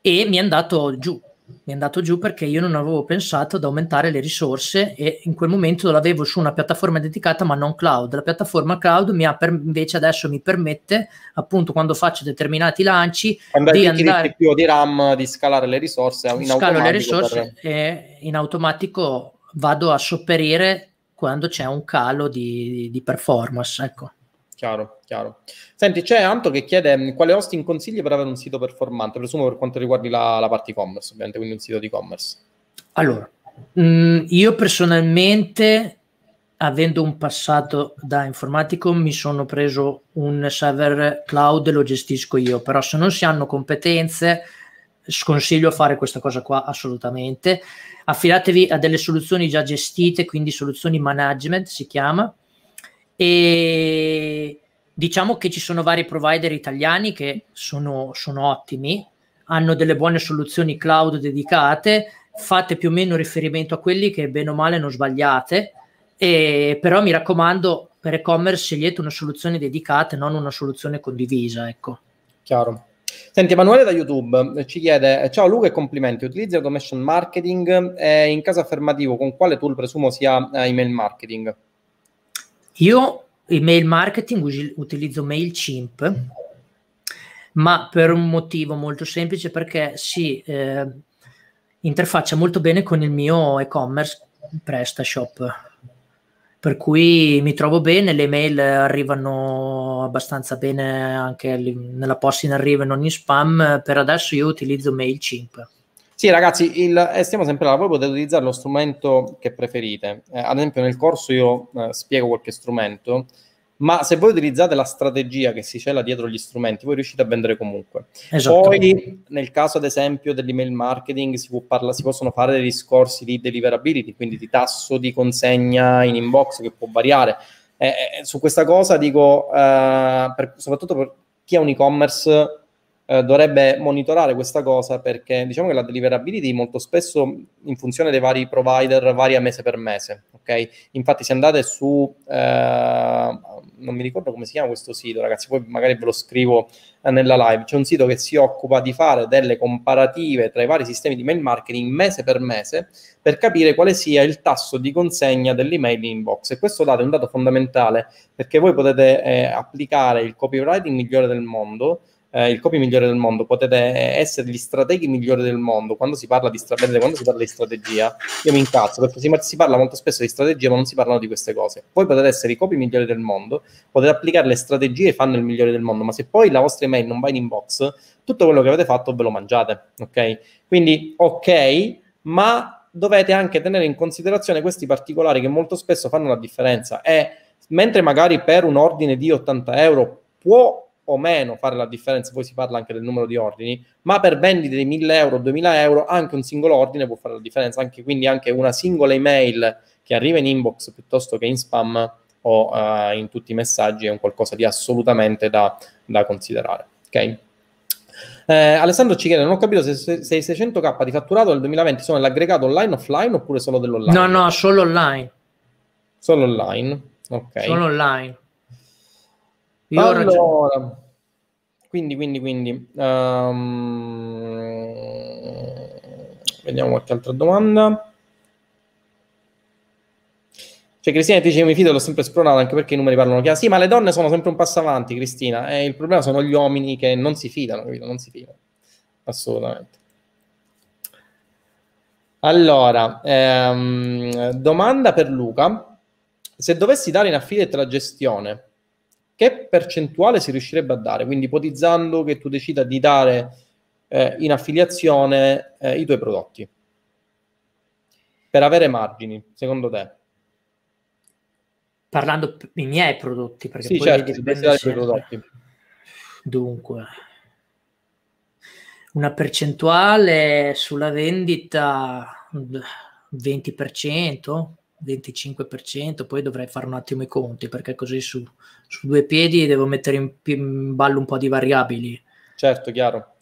e mi è andato giù mi è andato giù perché io non avevo pensato ad aumentare le risorse e in quel momento l'avevo su una piattaforma dedicata ma non cloud. La piattaforma cloud mi ha per, invece adesso mi permette appunto quando faccio determinati lanci quando di andare più di RAM di scalare le risorse in scalo le risorse per... e in automatico vado a sopperire quando c'è un calo di, di performance. Ecco. Chiaro, chiaro. Senti, c'è Anto che chiede mm, quale hosting consigli per avere un sito performante, presumo per quanto riguarda la, la parte e-commerce, ovviamente, quindi un sito di e-commerce. Allora, mh, mm, io personalmente, avendo un passato da informatico, mi sono preso un server cloud e lo gestisco io, però se non si hanno competenze, sconsiglio fare questa cosa qua assolutamente. Affidatevi a delle soluzioni già gestite, quindi soluzioni management si chiama, e diciamo che ci sono vari provider italiani che sono, sono ottimi, hanno delle buone soluzioni cloud dedicate, fate più o meno riferimento a quelli che bene o male non sbagliate, e, però mi raccomando, per e-commerce scegliete una soluzione dedicata non una soluzione condivisa, ecco. Chiaro. Senti, Emanuele da YouTube ci chiede: Ciao Luca e complimenti. Utilizzi automation marketing e in caso affermativo, con quale tool presumo sia eh, email marketing? Io email marketing utilizzo MailChimp, ma per un motivo molto semplice perché si eh, interfaccia molto bene con il mio e-commerce PrestaShop per cui mi trovo bene, le mail arrivano abbastanza bene anche nella posta in arrivo e non in spam, per adesso io utilizzo MailChimp. Sì, ragazzi, il, eh, stiamo sempre là, voi potete utilizzare lo strumento che preferite. Eh, ad esempio nel corso io eh, spiego qualche strumento, ma se voi utilizzate la strategia che si cela dietro gli strumenti, voi riuscite a vendere comunque. Esatto. Poi, nel caso ad esempio dell'email marketing, si, parla, si, possono fare dei discorsi di deliverability, quindi di tasso di consegna in inbox che può variare. Eh, eh su questa cosa dico, eh, per, soprattutto per chi ha un e-commerce, eh, dovrebbe monitorare questa cosa perché diciamo che la deliverability molto spesso in funzione dei vari provider varia mese per mese, ok? Infatti se andate su, eh, non mi ricordo come si chiama questo sito ragazzi, poi magari ve lo scrivo eh, nella live, c'è un sito che si occupa di fare delle comparative tra i vari sistemi di mail marketing mese per mese per capire quale sia il tasso di consegna dell'email in inbox e questo dato è un dato fondamentale perché voi potete eh, applicare il copywriting migliore del mondo eh, il copy migliore del mondo, potete essere gli strateghi migliori del mondo. Quando si parla di, stra- quando si parla di strategia, io mi incazzo perché si, si, parla molto spesso di strategia, ma non si parlano di queste cose. Voi potete essere i copy migliori del mondo, potete applicare le strategie e fanno il migliore del mondo, ma se poi la vostra email non va in inbox, tutto quello che avete fatto ve lo mangiate, ok? Quindi, ok, ma dovete anche tenere in considerazione questi particolari che molto spesso fanno la differenza e mentre magari per un ordine di 80 euro può o meno fare la differenza, poi si parla anche del numero di ordini, ma per vendite di 1000 euro, 2000 euro, anche un singolo ordine può fare la differenza, anche, quindi anche una singola email che arriva in inbox piuttosto che in spam o uh, in tutti i messaggi è un qualcosa di assolutamente da, da considerare. Ok? Eh, Alessandro ci chiede: Non ho capito se, se, i 600k di fatturato del 2020 sono l'aggregato online offline oppure solo dell'online? No, no, solo online. Solo online. Ok. Solo online. Io allora, quindi, quindi, quindi, um, vediamo qualche altra domanda. Cioè, Cristina dice: Mi fido, l'ho sempre spronato anche perché i numeri parlano chiaro. Sì, ma le donne sono sempre un passo avanti, Cristina. E il problema sono gli uomini che non si fidano, capito? Non si fidano assolutamente. Allora, ehm, domanda per Luca: se dovessi dare in affidette la gestione che percentuale si riuscirebbe a dare? Quindi ipotizzando che tu decida di dare eh, in affiliazione eh, i tuoi prodotti per avere margini, secondo te? Parlando i miei prodotti, perché sì, poi certo, dipende dai prodotti. Dunque, una percentuale sulla vendita 20%, 25%, poi dovrei fare un attimo i conti perché così su, su due piedi devo mettere in, in, ballo un po' di variabili. Certo, chiaro.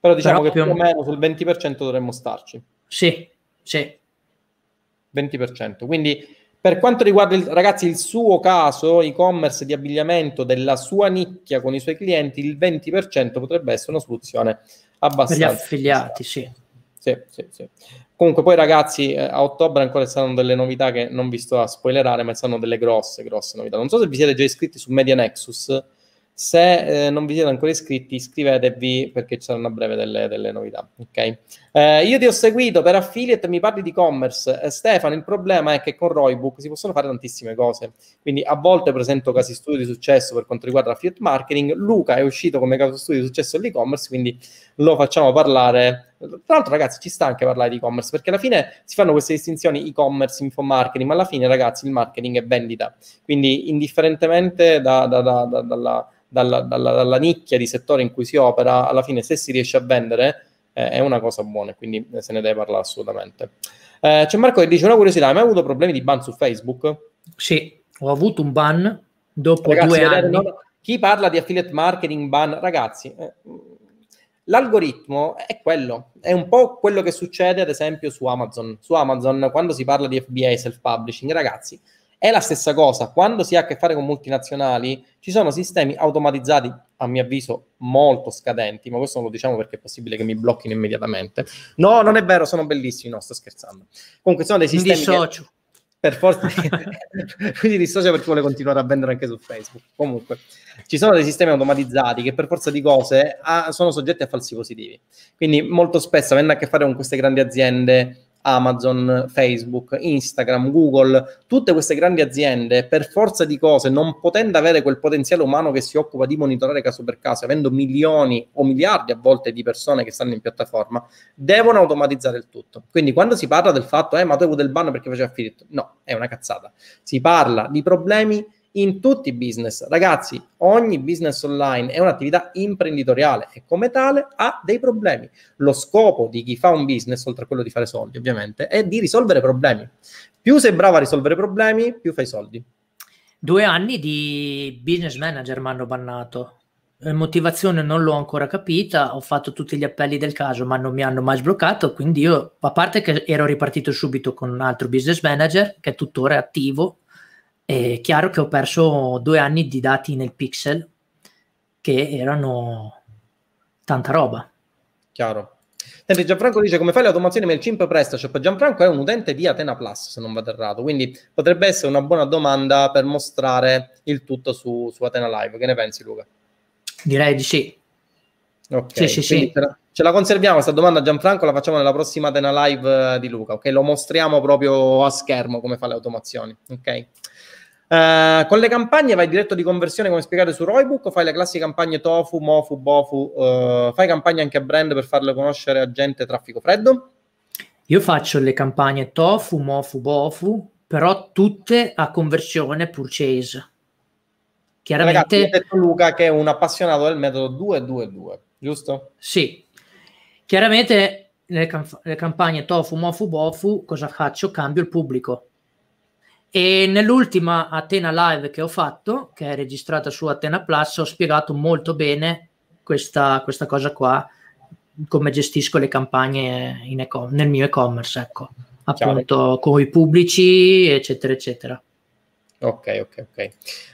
Però diciamo Però che più o meno sul 20% dovremmo starci. Sì, sì. 20%. Quindi per quanto riguarda il, ragazzi il suo caso e-commerce di abbigliamento della sua nicchia con i suoi clienti, il 20% potrebbe essere una soluzione abbastanza. Per gli affiliati, sì. Sì, sì, sì. Comunque poi ragazzi, eh, a ottobre ancora saranno delle novità che non vi sto a spoilerare, ma saranno delle grosse, grosse novità. Non so se vi siete già iscritti su Media Nexus, se eh, non vi siete ancora iscritti, iscrivetevi perché ci saranno a breve delle, delle novità. Ok? Eh, io ti ho seguito per affiliate, mi parli di e-commerce. Eh, Stefano, il problema è che con Roybook si possono fare tantissime cose. Quindi a volte presento casi studio di successo per quanto riguarda l'affiliate marketing. Luca è uscito come caso studio di successo all'e-commerce, quindi lo facciamo parlare. Tra l'altro, ragazzi, ci sta anche parlare di e-commerce perché alla fine si fanno queste distinzioni e-commerce, info marketing, ma alla fine, ragazzi, il marketing è vendita. Quindi, indifferentemente da, da, da, dalla dalla, dalla, dalla, nicchia di settore in cui si opera, alla fine se si riesce a vendere eh, è una cosa buona, quindi se ne deve parlare assolutamente. Eh, c'è Marco che dice una curiosità, hai mai avuto problemi di ban su Facebook? Sì, ho avuto un ban dopo Ragazzi, due anni. Non, chi parla di affiliate marketing ban, ragazzi, eh, L'algoritmo è quello, è un po' quello che succede ad esempio su Amazon. Su Amazon, quando si parla di FBA, self-publishing, ragazzi, è la stessa cosa. Quando si ha a che fare con multinazionali, ci sono sistemi automatizzati, a mio avviso, molto scadenti, ma questo non lo diciamo perché è possibile che mi blocchino immediatamente. No, non è vero, sono bellissimi, no, sto scherzando. Comunque sono dei sistemi... Che, per forza [laughs] quindi dissocia perché vuole continuare a vendere anche su Facebook. Comunque, ci sono dei sistemi automatizzati che per forza di cose ha, sono soggetti a falsi positivi. Quindi molto spesso avendo a che fare con queste grandi aziende Amazon, Facebook, Instagram, Google, tutte queste grandi aziende, per forza di cose, non potendo avere quel potenziale umano che si occupa di monitorare caso per caso, avendo milioni o miliardi a volte di persone che stanno in piattaforma, devono automatizzare il tutto. Quindi quando si parla del fatto, eh, ma tu hai avuto il ban perché faceva affidamento, no, è una cazzata. Si parla di problemi in tutti i business. Ragazzi, ogni business online è un'attività imprenditoriale e come tale ha dei problemi. Lo scopo di chi fa un business, oltre a quello di fare soldi ovviamente, è di risolvere problemi. Più sei bravo a risolvere problemi, più fai soldi. Due anni di business manager mi hanno bannato. La motivazione non l'ho ancora capita, ho fatto tutti gli appelli del caso, ma non mi hanno mai sbloccato. Quindi io, a parte che ero ripartito subito con un altro business manager che è tuttora attivo, è chiaro che ho perso due anni di dati nel pixel che erano tanta roba. Chiaro. Senti, Gianfranco dice come fai le automazioni MailChimp PrestaShop? Gianfranco è un utente di Atena Plus, se non vado errato, quindi potrebbe essere una buona domanda per mostrare il tutto su, su Atena Live. Che ne pensi, Luca? Direi di sì. Ok, sì, sì, sì. Ce, la, ce la conserviamo questa domanda, Gianfranco, la facciamo nella prossima Atena Live eh, di Luca, ok? Lo mostriamo proprio a schermo come fa le automazioni, ok? Uh, con le campagne vai diretto di conversione come spiegato su Roybook o fai le classiche campagne tofu, mofu, bofu? Uh, fai campagne anche a brand per farle conoscere a gente traffico freddo? Io faccio le campagne tofu, mofu, bofu, però tutte a conversione purchase. Chiaramente... Ragazzi, detto Luca che è un appassionato del metodo 222, giusto? Sì. Chiaramente nelle, camp- le campagne tofu, mofu, bofu cosa faccio? Cambio il pubblico e nell'ultima Atena Live che ho fatto, che è registrata su Atena Plus, ho spiegato molto bene questa, questa cosa qua, come gestisco le campagne e-com- nel mio e-commerce, ecco, appunto con i pubblici, eccetera, eccetera. Ok, ok, ok.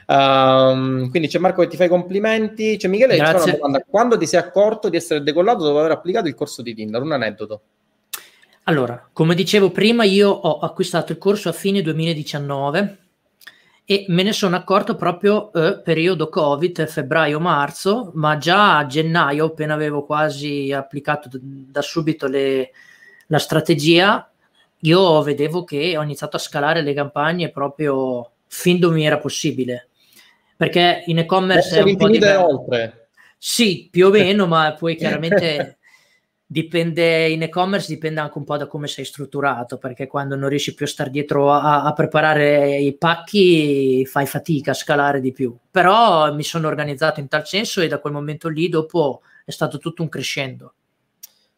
Um, quindi c'è Marco che ti fa i complimenti. C'è Michele che fa una domanda. Quando ti sei accorto di essere decollato dopo aver applicato il corso di Tinder? Un aneddoto. Allora, come dicevo prima, io ho acquistato il corso a fine 2019 e me ne sono accorto proprio eh, periodo Covid, febbraio-marzo, ma già a gennaio, appena avevo quasi applicato da subito le, la strategia, io vedevo che ho iniziato a scalare le campagne proprio fin dove mi era possibile. Perché in e-commerce è un po' diverso. oltre. Sì, più o [laughs] meno, ma poi chiaramente dipende in e-commerce dipende anche un po' da come sei strutturato perché quando non riesci più a stare dietro a, a, preparare i pacchi fai fatica a scalare di più. Però mi sono organizzato in tal senso e da quel momento lì dopo è stato tutto un crescendo.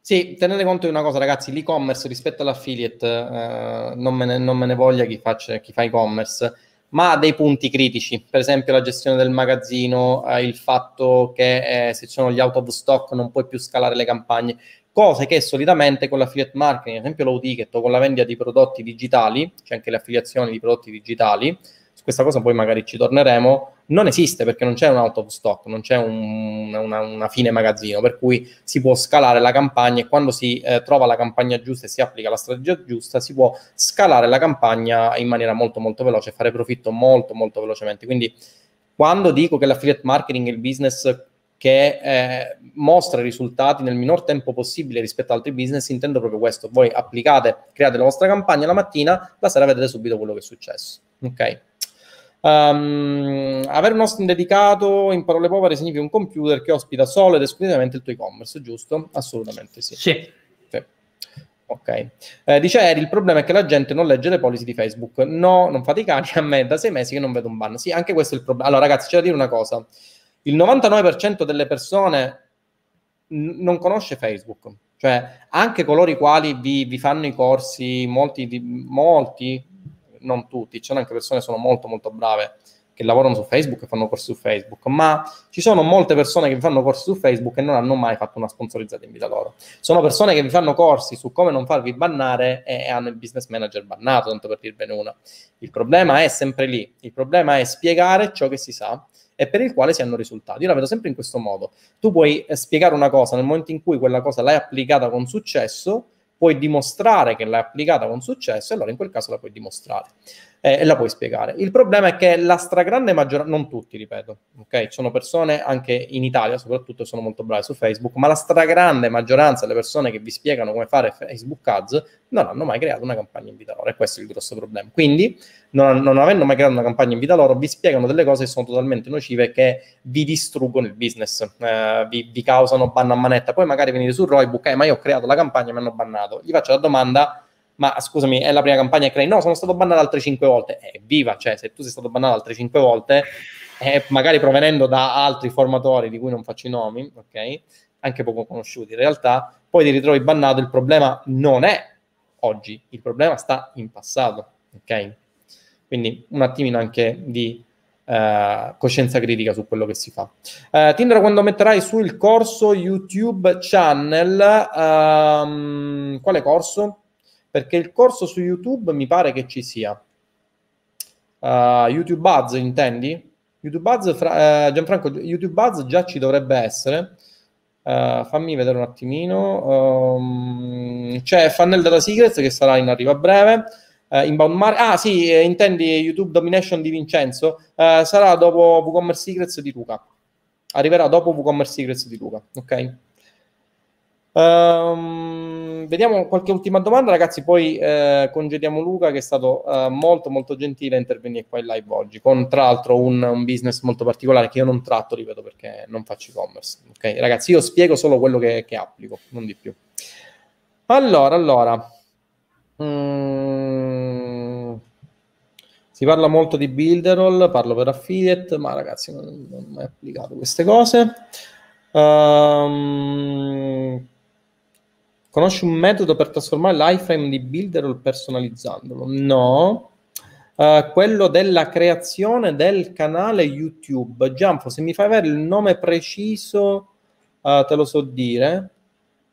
Sì, tenete conto di una cosa ragazzi, l'e-commerce rispetto all'affiliate eh, non, me ne, non, me ne, voglia chi, faccia, chi fa e-commerce ma ha dei punti critici, per esempio la gestione del magazzino, eh, il fatto che eh, se ci sono gli out of stock non puoi più scalare le campagne cose che solitamente con l'affiliate marketing, ad esempio low ticket o con la vendita di prodotti digitali, c'è anche le affiliazioni di prodotti digitali, su questa cosa poi magari ci torneremo, non esiste perché non c'è un out of stock, non c'è un, una, una, fine magazzino, per cui si può scalare la campagna e quando si eh, trova la campagna giusta e si applica la strategia giusta, si può scalare la campagna in maniera molto molto veloce e fare profitto molto molto velocemente. Quindi quando dico che l'affiliate marketing è il business che eh, mostra i risultati nel minor tempo possibile rispetto ad altri business, intendo proprio questo. Voi applicate, create la vostra campagna la mattina, la sera vedete subito quello che è successo. Ok. Um, avere un hosting dedicato in parole povere significa un computer che ospita solo ed esclusivamente il tuo e-commerce, giusto? Assolutamente sì. Sì. sì. Ok. Eh, dice Eri, il problema è che la gente non legge le policy di Facebook. No, non fate i cani, a me da sei mesi che non vedo un ban. Sì, anche questo è il problema. Allora ragazzi, c'è da dire una cosa il 99% delle persone n- non conosce Facebook, cioè anche coloro i quali vi, vi fanno i corsi, molti, molti, non tutti, ci sono anche persone che sono molto molto brave che lavorano su Facebook e fanno corsi su Facebook, ma ci sono molte persone che vi fanno corsi su Facebook e non hanno mai fatto una sponsorizzata in vita loro. Sono persone che vi fanno corsi su come non farvi bannare e hanno il business manager bannato, tanto per dirvene una. Il problema è sempre lì, il problema è spiegare ciò che si sa e per il quale si hanno risultati. Io la vedo sempre in questo modo. Tu puoi eh, spiegare una cosa nel momento in cui quella cosa l'hai applicata con successo, puoi dimostrare che l'hai applicata con successo e allora in quel caso la puoi dimostrare eh, e la puoi spiegare. Il problema è che la stragrande maggioranza, non tutti ripeto, ok? Ci sono persone anche in Italia soprattutto sono molto brave su Facebook, ma la stragrande maggioranza delle persone che vi spiegano come fare Facebook Ads non hanno mai creato una campagna in vita loro e questo è il grosso problema. Quindi non, non avendo mai creato una campagna in vita loro vi spiegano delle cose che sono totalmente nocive che vi distruggono il business, eh, vi, vi, causano banno a manetta, poi magari venite su Roybook, eh, ma io ho creato la campagna e mi hanno bannato. Gli faccio la domanda ma scusami, è la prima campagna che crei? No, sono stato bannato altre 5 volte. Evviva, cioè se tu sei stato bannato altre 5 volte, eh, magari provenendo da altri formatori di cui non faccio i nomi, ok? Anche poco conosciuti in realtà, poi ti ritrovi bannato, il problema non è oggi, il problema sta in passato, ok? Quindi un attimino anche di uh, coscienza critica su quello che si fa. Uh, Tinder, quando metterai su il corso YouTube channel, um, quale corso? Perché il corso su YouTube mi pare che ci sia. Uh, YouTube Buzz, intendi? YouTube Buzz, fra, uh, Gianfranco, YouTube Buzz già ci dovrebbe essere. Uh, fammi vedere un attimino. Um, c'è Funnel Data Secrets che sarà in arrivo a breve. Uh, inbound Mar- ah sì, intendi YouTube Domination di Vincenzo? Uh, sarà dopo WooCommerce Secrets di Luca. Arriverà dopo WooCommerce Secrets di Luca, ok? Um, vediamo qualche ultima domanda, ragazzi. Poi eh, congediamo Luca, che è stato eh, molto, molto gentile a intervenire qua in live oggi. Con tra l'altro un, un, business molto particolare che io non tratto, ripeto, perché non faccio e-commerce. Ok, ragazzi, io spiego solo quello che, che applico, non di più. Allora, allora. Mm, si parla molto di Builderall, parlo per affiliate, ma ragazzi, non, non ho mai applicato queste cose. Um, Conosci un metodo per trasformare l'iframe di Builderall personalizzandolo? No. Uh, quello della creazione del canale YouTube. Gianfo, se mi fai avere il nome preciso, uh, te lo so dire,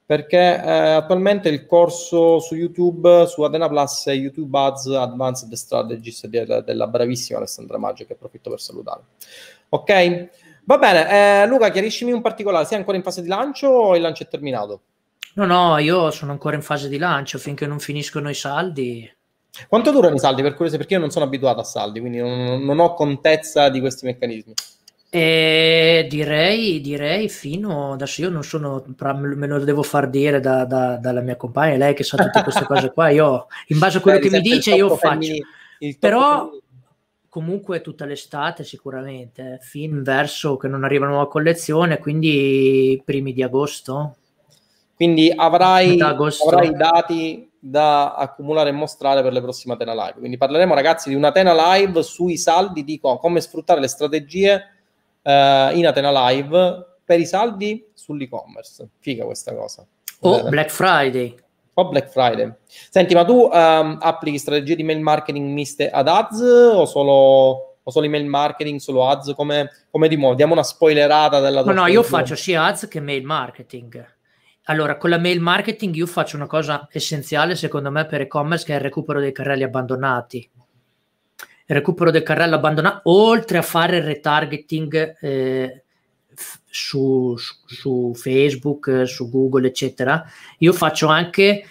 perché uh, attualmente il corso su YouTube, su Adena Plus, è YouTube Ads Advanced Strategies della, della bravissima Alessandra Maggio, che approfitto per salutare. Ok? Va bene, eh, Luca, chiariscimi un particolare, sei ancora in fase di lancio o il lancio è terminato? No, no, io sono ancora in fase di lancio finché non finiscono i saldi. Quanto durano i saldi? Per curiosità, perché io non sono abituato a saldi, quindi non, non ho contezza di questi meccanismi. E direi, direi fino adesso io non sono me lo devo far dire da, da, dalla mia compagna, lei che sa tutte queste cose qua. Io in base a quello Beh, che mi dice, io faccio. Però comunque tutta l'estate sicuramente, fin verso che non arriva nuova collezione, quindi primi di agosto. Quindi avrai, avrai dati da accumulare e mostrare per le prossime Atena Live. Quindi parleremo, ragazzi, di un'Atena Live sui saldi di come sfruttare le strategie eh, in Atena Live per i saldi sull'e-commerce. Figa questa cosa. O oh, Black Friday. O Black Friday. Senti, ma tu um, applichi strategie di mail marketing miste ad ads o solo, o solo email marketing, solo ads? Come, come ti muovi? Diamo una spoilerata della tua No, no, io faccio sia ads che mail marketing. Allora, con la mail marketing io faccio una cosa essenziale secondo me per e-commerce che è il recupero dei carrelli abbandonati. Il recupero del carrello abbandonato, oltre a fare il retargeting eh, su, su, su, Facebook, su Google, eccetera, io faccio anche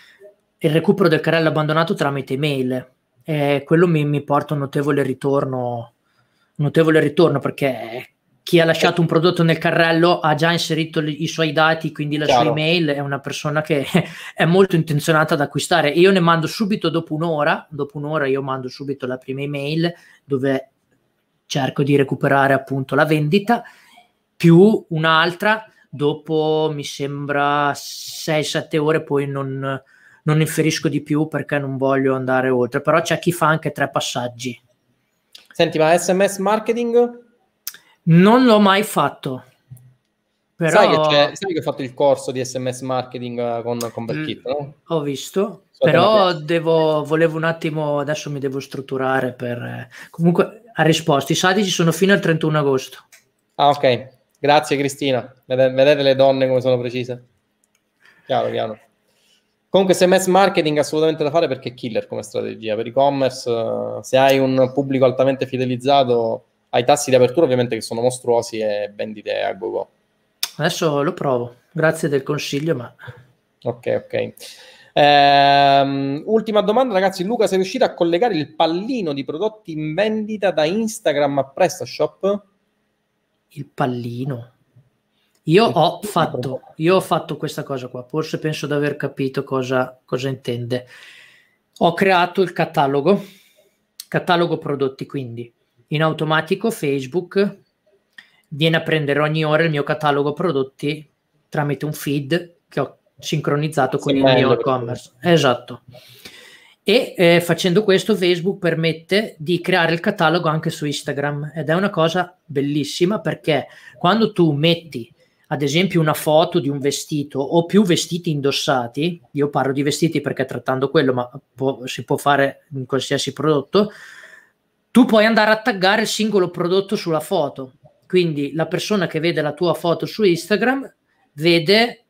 il recupero del carrello abbandonato tramite email. Eh, quello mi, mi porta un notevole ritorno, notevole ritorno perché chi ha lasciato un prodotto nel carrello ha già inserito i suoi dati, quindi la Chiaro. sua email, è una persona che [laughs] è molto intenzionata ad acquistare. Io ne mando subito dopo un'ora, dopo un'ora io mando subito la prima email dove cerco di recuperare appunto la vendita, più un'altra dopo mi sembra 6-7 ore, poi non, non inferisco di più perché non voglio andare oltre, però c'è chi fa anche tre passaggi. Senti, ma SMS marketing? Non l'ho mai fatto. Però... Sai, che sai, che ho fatto il corso di SMS marketing eh, con, con Berkit, no? Ho visto, so però devo, volevo un attimo, adesso mi devo strutturare per... Comunque ha risposto, i saldi ci sono fino al 31 agosto. Ah, ok. Grazie Cristina. Vedete, vedete le donne come sono precise? Chiaro, chiaro. Comunque SMS marketing assolutamente da fare perché è killer come strategia. Per e-commerce, uh, se hai un pubblico altamente fidelizzato, hai tassi di apertura ovviamente che sono mostruosi e vendite a go-go. Adesso lo provo. Grazie del consiglio, ma... Ok, ok. Ehm, ultima domanda, ragazzi. Luca, sei riuscito a collegare il pallino di prodotti in vendita da Instagram a PrestaShop? Il pallino. Io ho, fatto, io ho fatto questa cosa qua, forse penso di aver capito cosa, cosa intende. Ho creato il catalogo, catalogo prodotti, quindi in automatico Facebook viene a prendere ogni ora il mio catalogo prodotti tramite un feed che ho sincronizzato con il mio e-commerce. Esatto. E eh, facendo questo Facebook permette di creare il catalogo anche su Instagram ed è una cosa bellissima perché quando tu metti ad esempio una foto di un vestito o più vestiti indossati, io parlo di vestiti perché trattando quello, ma può, si può fare in qualsiasi prodotto, tu puoi andare a taggare il singolo prodotto sulla foto. Quindi la persona che vede la tua foto su Instagram vede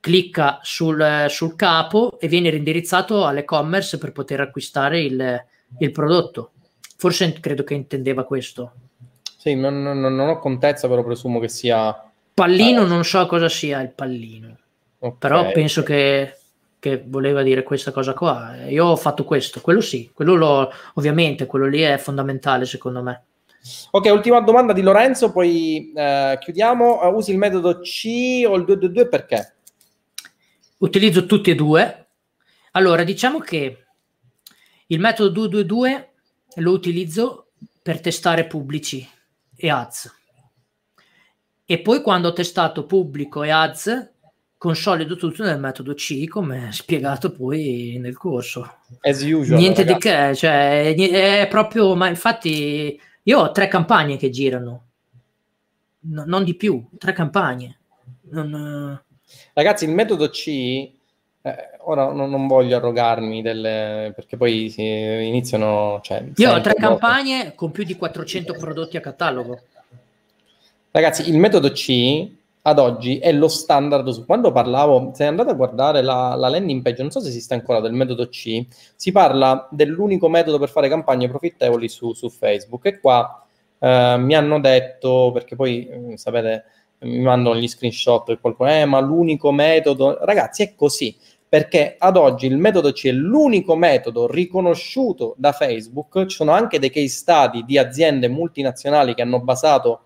clicca sul, sul capo e viene rindirizzato all'e-commerce per poter acquistare il, il prodotto. Forse credo che intendeva questo. Sì, non, non, non ho contezza, però presumo che sia... Pallino, ah, non so cosa sia il pallino, okay. però penso che, che, voleva dire questa cosa qua. Io ho fatto questo, quello sì, quello lo, ovviamente, quello lì è fondamentale secondo me. Ok, ultima domanda di Lorenzo, poi eh, chiudiamo. Uh, usi il metodo C o il 222 perché? utilizzo tutti e due. Allora, diciamo che il metodo 222 lo utilizzo per testare pubblici e ads. E poi quando ho testato pubblico e ads, consolido tutto nel metodo C, come spiegato poi nel corso. As usual. Niente ragazzi. di che, cioè è proprio, ma infatti io ho tre campagne che girano, no, non di più, tre campagne. Non, Ragazzi, il metodo C, eh, ora non, non, voglio arrogarmi delle, perché poi si iniziano... Cioè, Io ho tre campagne con più di 400 prodotti a catalogo. Ragazzi, il metodo C ad oggi è lo standard su. Quando parlavo, se andate a guardare la, la, landing page, non so se esiste ancora del metodo C, si parla dell'unico metodo per fare campagne profittevoli su, su Facebook. E qua eh, mi hanno detto, perché poi eh, sapete mi mandano gli screenshot e qualcuno, eh, ma l'unico metodo, ragazzi, è così, perché ad oggi il metodo C è l'unico metodo riconosciuto da Facebook, ci sono anche dei case study di aziende multinazionali che hanno basato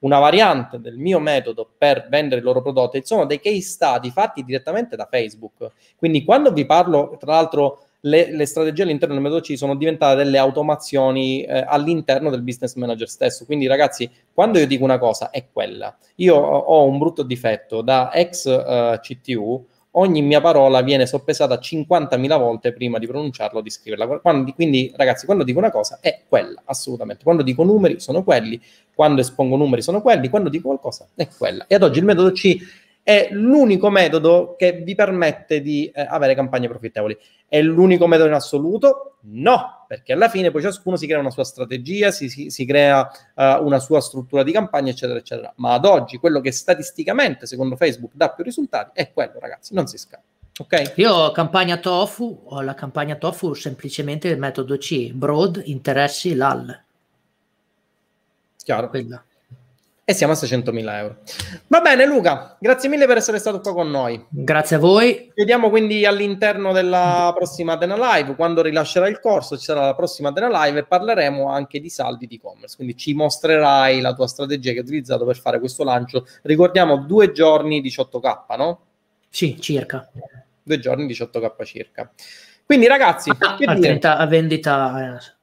una variante del mio metodo per vendere i loro prodotti, sono dei case study fatti direttamente da Facebook. Quindi quando vi parlo, tra l'altro, le, le, strategie all'interno del metodo C sono diventate delle automazioni eh, all'interno del business manager stesso. Quindi, ragazzi, quando io dico una cosa è quella. Io ho un brutto difetto da ex uh, CTU. Ogni mia parola viene soppesata 50.000 volte prima di pronunciarla o di scriverla. Quando, quindi, ragazzi, quando dico una cosa è quella, assolutamente. Quando dico numeri sono quelli, quando espongo numeri sono quelli, quando dico qualcosa è quella. E ad oggi il metodo C è l'unico metodo che vi permette di eh, avere campagne profittevoli. È l'unico metodo in assoluto? No, perché alla fine poi ciascuno si crea una sua strategia, si, si, si crea uh, una sua struttura di campagna, eccetera, eccetera. Ma ad oggi quello che statisticamente, secondo Facebook, dà più risultati è quello, ragazzi, non si scappa. Okay. Io ho campagna TOFU, ho la campagna TOFU semplicemente il metodo C, broad, interessi, LAL. Chiaro. Quella e siamo a 600.000 euro. Va bene Luca, grazie mille per essere stato qua con noi. Grazie a voi. Vediamo quindi all'interno della prossima Dena Live, quando rilascerà il corso ci sarà la prossima Dena Live e parleremo anche di saldi di e-commerce, quindi ci mostrerai la tua strategia che hai utilizzato per fare questo lancio. Ricordiamo due giorni 18k, no? Sì, circa. Due giorni 18k circa. Quindi ragazzi, a, a, vendita, a vendita eh,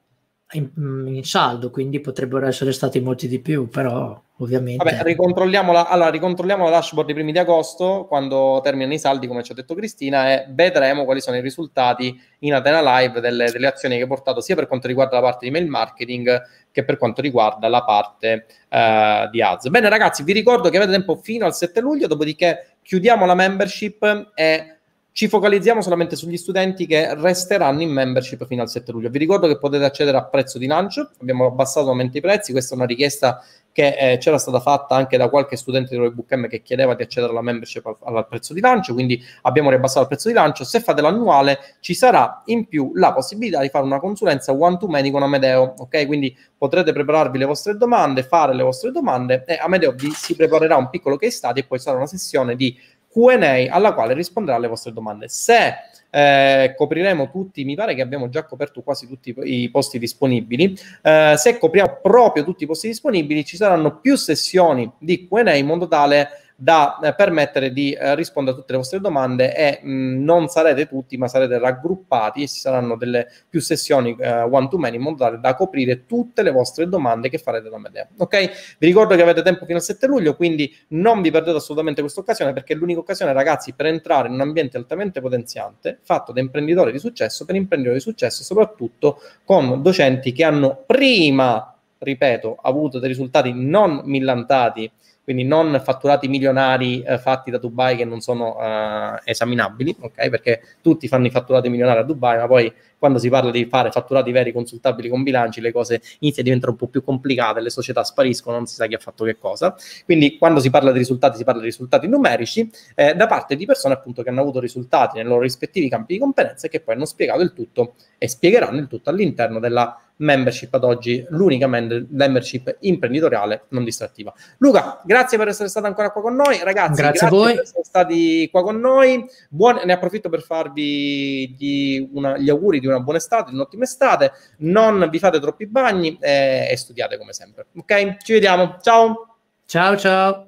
in, in, saldo, quindi potrebbero essere stati molti di più, però ovviamente. Vabbè, ricontrolliamo la, allora, ricontrolliamo la dashboard i primi di agosto, quando terminano i saldi, come ci ha detto Cristina, e vedremo quali sono i risultati in Atena Live delle, delle azioni che hai portato sia per quanto riguarda la parte di mail marketing che per quanto riguarda la parte uh, di ads. Bene ragazzi, vi ricordo che avete tempo fino al 7 luglio, dopodiché chiudiamo la membership e ci focalizziamo solamente sugli studenti che resteranno in membership fino al 7 luglio. Vi ricordo che potete accedere a prezzo di lancio, abbiamo abbassato nuovamente i prezzi, questa è una richiesta che eh, c'era stata fatta anche da qualche studente di Roybook M che chiedeva di accedere alla membership al, al, prezzo di lancio, quindi abbiamo ribassato il prezzo di lancio. Se fate l'annuale ci sarà in più la possibilità di fare una consulenza one to many con Amedeo, ok? Quindi potrete prepararvi le vostre domande, fare le vostre domande e Amedeo vi si preparerà un piccolo case study e poi sarà una sessione di QA alla quale risponderà alle vostre domande. Se eh, copriremo tutti, mi pare che abbiamo già coperto quasi tutti i posti disponibili. Eh, se copriamo proprio tutti i posti disponibili, ci saranno più sessioni di QA in modo tale da eh, permettere di eh, rispondere a tutte le vostre domande e mh, mm, non sarete tutti, ma sarete raggruppati e ci saranno delle più sessioni eh, one to many in modo tale da coprire tutte le vostre domande che farete da Medea. Ok? Vi ricordo che avete tempo fino al 7 luglio, quindi non vi perdete assolutamente questa occasione perché è l'unica occasione, ragazzi, per entrare in un ambiente altamente potenziante, fatto da imprenditori di successo, per imprenditori di successo, soprattutto con docenti che hanno prima ripeto, avuto dei risultati non millantati quindi non fatturati milionari eh, fatti da Dubai che non sono eh, esaminabili, ok? Perché tutti fanno i fatturati milionari a Dubai, ma poi quando si parla di fare fatturati veri consultabili con bilanci, le cose iniziano a diventare un po' più complicate, le società spariscono, non si sa chi ha fatto che cosa. Quindi quando si parla di risultati, si parla di risultati numerici eh, da parte di persone appunto che hanno avuto risultati nei loro rispettivi campi di competenza e che poi hanno spiegato il tutto e spiegheranno il tutto all'interno della membership ad oggi, l'unica membership imprenditoriale non distrattiva. Luca, grazie per essere stato ancora qua con noi. Ragazzi, grazie, grazie a voi. per essere stati qua con noi. Buon, ne approfitto per farvi gli, una, gli, auguri di una buona estate, di un'ottima estate. Non vi fate troppi bagni e, e studiate come sempre. Ok? Ci vediamo. Ciao. Ciao ciao.